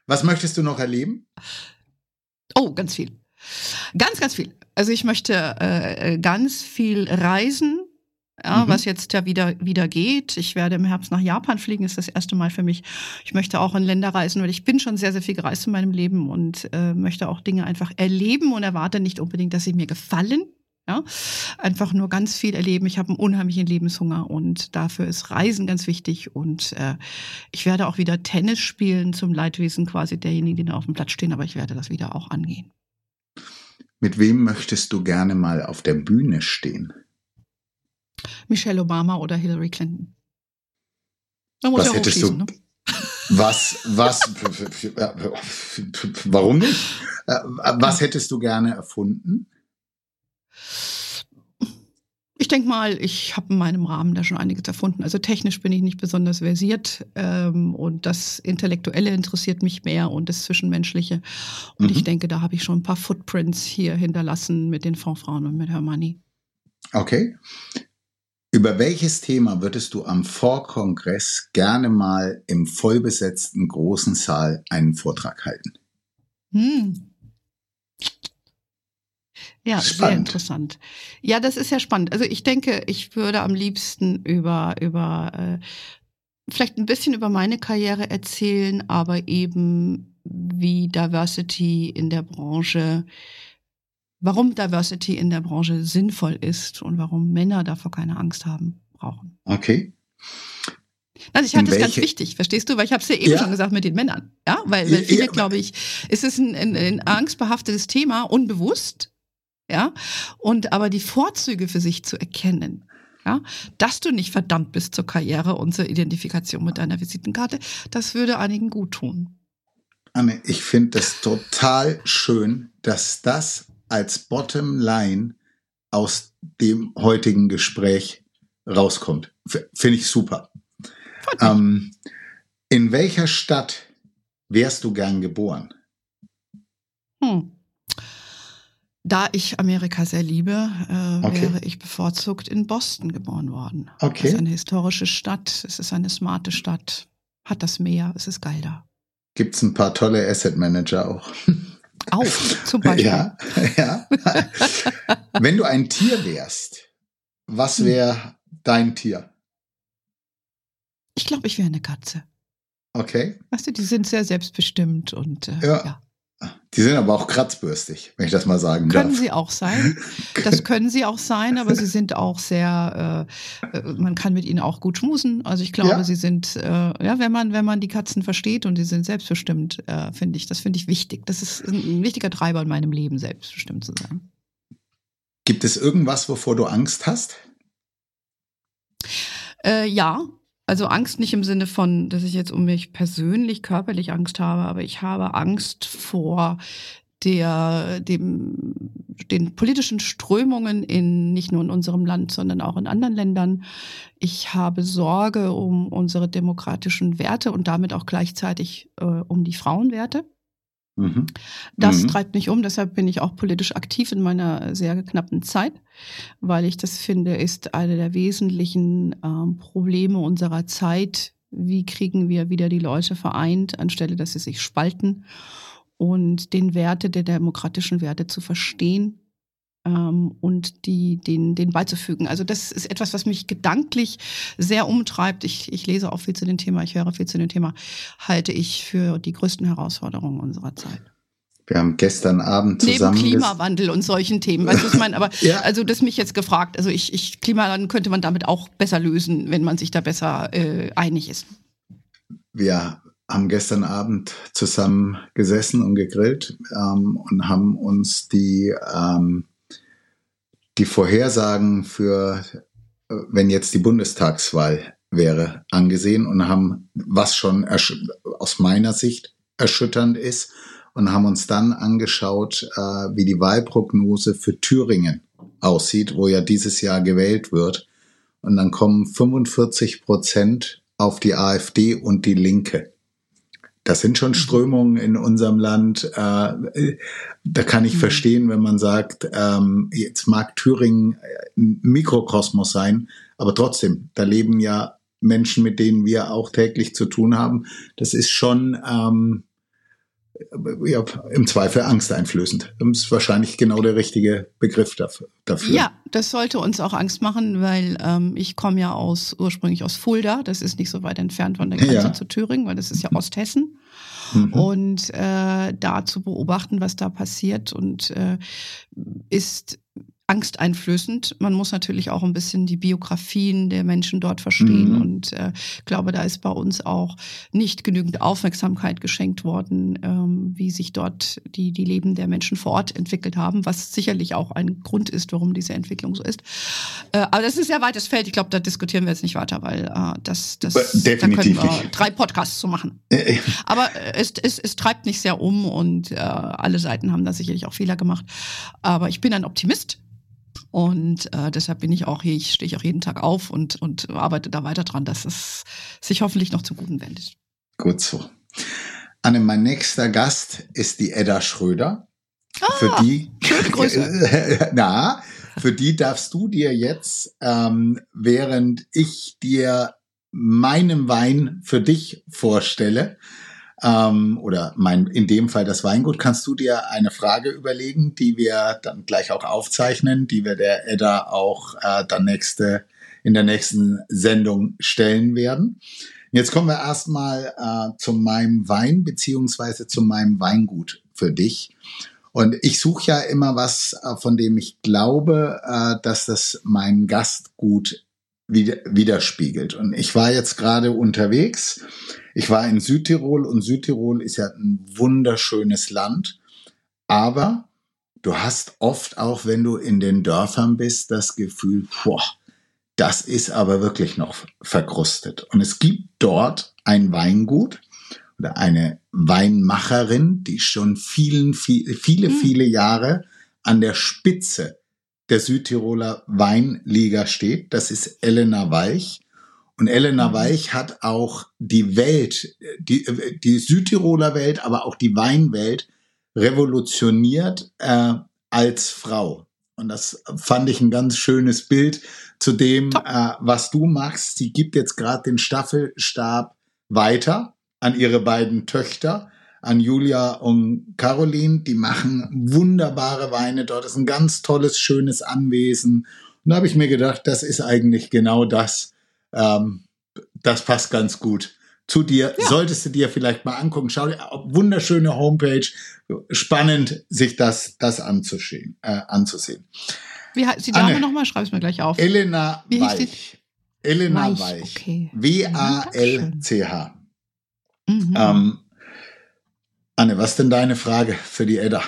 Was möchtest du noch erleben? Oh, ganz viel. Ganz, ganz viel. Also ich möchte äh, ganz viel reisen, ja, Mhm. was jetzt ja wieder, wieder geht. Ich werde im Herbst nach Japan fliegen, ist das erste Mal für mich. Ich möchte auch in Länder reisen, weil ich bin schon sehr, sehr viel gereist in meinem Leben und äh, möchte auch Dinge einfach erleben und erwarte nicht unbedingt, dass sie mir gefallen. Ja, einfach nur ganz viel erleben. Ich habe einen unheimlichen Lebenshunger und dafür ist Reisen ganz wichtig. Und äh, ich werde auch wieder Tennis spielen zum Leidwesen quasi derjenigen, die da auf dem Platz stehen, aber ich werde das wieder auch angehen. Mit wem möchtest du gerne mal auf der Bühne stehen? Michelle Obama oder Hillary Clinton. Da muss was ja hättest du, ne? [LAUGHS] Was, was, [LAUGHS] warum nicht? Äh, was hättest du gerne erfunden? Ich denke mal, ich habe in meinem Rahmen da schon einiges erfunden. Also technisch bin ich nicht besonders versiert ähm, und das Intellektuelle interessiert mich mehr und das Zwischenmenschliche. Und mhm. ich denke, da habe ich schon ein paar Footprints hier hinterlassen mit den Fondsfrauen und mit Hermanni. Okay. Über welches Thema würdest du am Vorkongress gerne mal im vollbesetzten großen Saal einen Vortrag halten? Hm. Ja, spannend. sehr interessant. Ja, das ist ja spannend. Also ich denke, ich würde am liebsten über, über äh, vielleicht ein bisschen über meine Karriere erzählen, aber eben wie Diversity in der Branche, warum Diversity in der Branche sinnvoll ist und warum Männer davor keine Angst haben brauchen. Okay. Also ich halte es ganz wichtig, verstehst du? Weil ich habe es ja eben ja. schon gesagt mit den Männern. Ja, weil, weil viele, ja. glaube ich, es ist ein, ein, ein angstbehaftetes Thema, unbewusst ja, und aber die Vorzüge für sich zu erkennen, ja, dass du nicht verdammt bist zur Karriere und zur Identifikation mit deiner Visitenkarte, das würde einigen gut tun. Anne, ich finde das total schön, dass das als Bottomline aus dem heutigen Gespräch rauskommt. Finde ich super. Ähm, in welcher Stadt wärst du gern geboren? Hm. Da ich Amerika sehr liebe, äh, okay. wäre ich bevorzugt in Boston geboren worden. Okay. Es ist eine historische Stadt, es ist eine smarte Stadt, hat das Meer, es ist geil da. Gibt es ein paar tolle Asset Manager auch. [LAUGHS] Auch, zum Beispiel. Ja, ja. [LAUGHS] Wenn du ein Tier wärst, was hm. wäre dein Tier? Ich glaube, ich wäre eine Katze. Okay. Weißt du, die sind sehr selbstbestimmt und äh, ja. ja. Die sind aber auch kratzbürstig, wenn ich das mal sagen können darf. Können sie auch sein. Das können sie auch sein, aber sie sind auch sehr, äh, äh, man kann mit ihnen auch gut schmusen. Also ich glaube, ja. sie sind, äh, ja, wenn man, wenn man die Katzen versteht und die sind selbstbestimmt, äh, finde ich, das finde ich wichtig. Das ist ein wichtiger Treiber in meinem Leben, selbstbestimmt zu sein. Gibt es irgendwas, wovor du Angst hast? Äh, ja, also Angst nicht im Sinne von, dass ich jetzt um mich persönlich körperlich Angst habe, aber ich habe Angst vor der, dem, den politischen Strömungen in nicht nur in unserem Land, sondern auch in anderen Ländern. Ich habe Sorge um unsere demokratischen Werte und damit auch gleichzeitig äh, um die Frauenwerte. Mhm. Das mhm. treibt mich um, deshalb bin ich auch politisch aktiv in meiner sehr knappen Zeit, weil ich das finde, ist eine der wesentlichen ähm, Probleme unserer Zeit. Wie kriegen wir wieder die Leute vereint, anstelle dass sie sich spalten und den Werte der demokratischen Werte zu verstehen ähm, und die, den, den beizufügen. Also das ist etwas, was mich gedanklich sehr umtreibt. Ich, ich lese auch viel zu dem Thema, ich höre viel zu dem Thema, halte ich für die größten Herausforderungen unserer Zeit. Wir haben gestern Abend zusammen. Neben Klimawandel und solchen Themen. Weißt du, ich meine, aber [LAUGHS] ja. also das mich jetzt gefragt. Also ich, ich Klimawandel könnte man damit auch besser lösen, wenn man sich da besser äh, einig ist. Wir haben gestern Abend zusammen gesessen und gegrillt ähm, und haben uns die ähm, die Vorhersagen für, äh, wenn jetzt die Bundestagswahl wäre, angesehen und haben, was schon aus meiner Sicht erschütternd ist, und haben uns dann angeschaut, äh, wie die Wahlprognose für Thüringen aussieht, wo ja dieses Jahr gewählt wird. Und dann kommen 45 Prozent auf die AfD und die Linke. Das sind schon mhm. Strömungen in unserem Land. Äh, da kann ich mhm. verstehen, wenn man sagt, ähm, jetzt mag Thüringen ein Mikrokosmos sein, aber trotzdem, da leben ja Menschen, mit denen wir auch täglich zu tun haben. Das ist schon ähm, ja, im Zweifel angsteinflößend. Das ist wahrscheinlich genau der richtige Begriff dafür. Ja, das sollte uns auch Angst machen, weil ähm, ich komme ja aus ursprünglich aus Fulda. Das ist nicht so weit entfernt von der Grenze ja. zu Thüringen, weil das ist ja Osthessen. Mhm. Und äh, da zu beobachten, was da passiert und äh, ist angsteinflößend. Man muss natürlich auch ein bisschen die Biografien der Menschen dort verstehen Mhm. und äh, glaube, da ist bei uns auch nicht genügend Aufmerksamkeit geschenkt worden, ähm, wie sich dort die, die Leben der Menschen vor Ort entwickelt haben, was sicherlich auch ein Grund ist, warum diese Entwicklung so ist. Äh, aber das ist ein sehr weites Feld. Ich glaube, da diskutieren wir jetzt nicht weiter, weil äh, das, das Definitiv da können wir nicht. drei Podcasts zu machen. Äh, Aber äh, es, es, es treibt nicht sehr um und äh, alle Seiten haben da sicherlich auch Fehler gemacht. Aber ich bin ein Optimist. Und äh, deshalb bin ich auch hier, ich stehe auch jeden Tag auf und, und arbeite da weiter dran, dass es sich hoffentlich noch zum Guten wendet. Gut so. Anne, mein nächster Gast ist die Edda Schröder. Ah, für die, schöne [LAUGHS] Grüße. [LAUGHS] na, für die darfst du dir jetzt, ähm, während ich dir meinen Wein für dich vorstelle, ähm, oder mein, in dem Fall das Weingut, kannst du dir eine Frage überlegen, die wir dann gleich auch aufzeichnen, die wir der Edda auch äh, dann nächste, in der nächsten Sendung stellen werden. Jetzt kommen wir erstmal äh, zu meinem Wein beziehungsweise zu meinem Weingut für dich. Und ich suche ja immer was, äh, von dem ich glaube, äh, dass das meinen Gast gut widerspiegelt. Und ich war jetzt gerade unterwegs. Ich war in Südtirol und Südtirol ist ja ein wunderschönes Land. Aber du hast oft auch, wenn du in den Dörfern bist, das Gefühl, boah, das ist aber wirklich noch verkrustet. Und es gibt dort ein Weingut oder eine Weinmacherin, die schon vielen, viel, viele, Hm. viele Jahre an der Spitze der Südtiroler Weinliga steht. Das ist Elena Weich. Und Elena Mhm. Weich hat auch die Welt, die, die Südtiroler Welt, aber auch die Weinwelt revolutioniert äh, als Frau. Und das fand ich ein ganz schönes Bild zu dem, äh, was du machst. Sie gibt jetzt gerade den Staffelstab weiter an ihre beiden Töchter, an Julia und Caroline. Die machen wunderbare Weine dort. Das ist ein ganz tolles, schönes Anwesen. Und da habe ich mir gedacht, das ist eigentlich genau das. Ähm, das passt ganz gut zu dir. Ja. Solltest du dir vielleicht mal angucken. Schau dir, wunderschöne Homepage. Spannend, sich das, das anzusehen, äh, anzusehen. Wie heißt die Dame nochmal? Schreib es mir gleich auf. Elena Wie hieß die? Weich. Elena Weich, Weich. okay. W-A-L-C-H. Mhm. Ähm, Anne, was ist denn deine Frage für die Edda?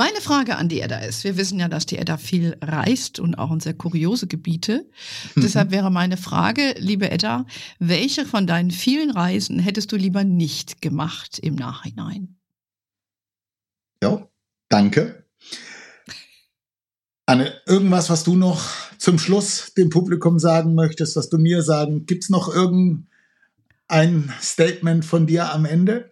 Meine Frage an die Edda ist, wir wissen ja, dass die Edda viel reist und auch in sehr kuriose Gebiete. Mhm. Deshalb wäre meine Frage, liebe Edda, welche von deinen vielen Reisen hättest du lieber nicht gemacht im Nachhinein? Ja, danke. Anne, irgendwas, was du noch zum Schluss dem Publikum sagen möchtest, was du mir sagen? Gibt es noch irgendein Statement von dir am Ende?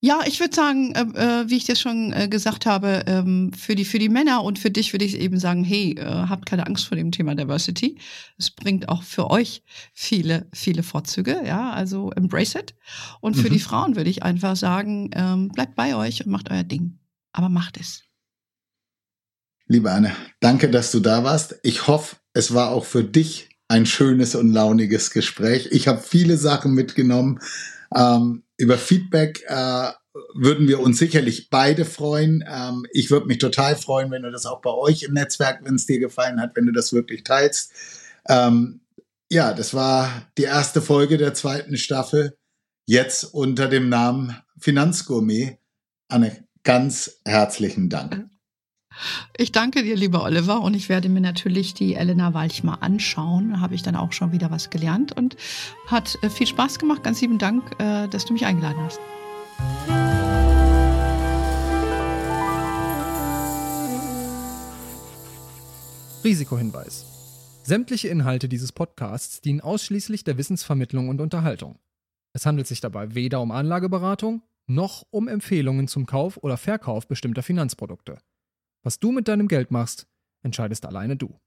Ja, ich würde sagen, äh, äh, wie ich das schon äh, gesagt habe, ähm, für die für die Männer und für dich würde ich eben sagen, hey, äh, habt keine Angst vor dem Thema Diversity. Es bringt auch für euch viele viele Vorzüge, ja, also embrace it. Und für Mhm. die Frauen würde ich einfach sagen, ähm, bleibt bei euch und macht euer Ding, aber macht es. Liebe Anne, danke, dass du da warst. Ich hoffe, es war auch für dich ein schönes und launiges Gespräch. Ich habe viele Sachen mitgenommen. Ähm, über Feedback äh, würden wir uns sicherlich beide freuen. Ähm, ich würde mich total freuen, wenn du das auch bei euch im Netzwerk, wenn es dir gefallen hat, wenn du das wirklich teilst. Ähm, ja, das war die erste Folge der zweiten Staffel. Jetzt unter dem Namen Finanzgourmet. Anne, ganz herzlichen Dank. Ich danke dir, lieber Oliver, und ich werde mir natürlich die Elena Walch mal anschauen. Da habe ich dann auch schon wieder was gelernt und hat äh, viel Spaß gemacht. Ganz lieben Dank, äh, dass du mich eingeladen hast. Risikohinweis. Sämtliche Inhalte dieses Podcasts dienen ausschließlich der Wissensvermittlung und Unterhaltung. Es handelt sich dabei weder um Anlageberatung noch um Empfehlungen zum Kauf oder Verkauf bestimmter Finanzprodukte. Was du mit deinem Geld machst, entscheidest alleine du.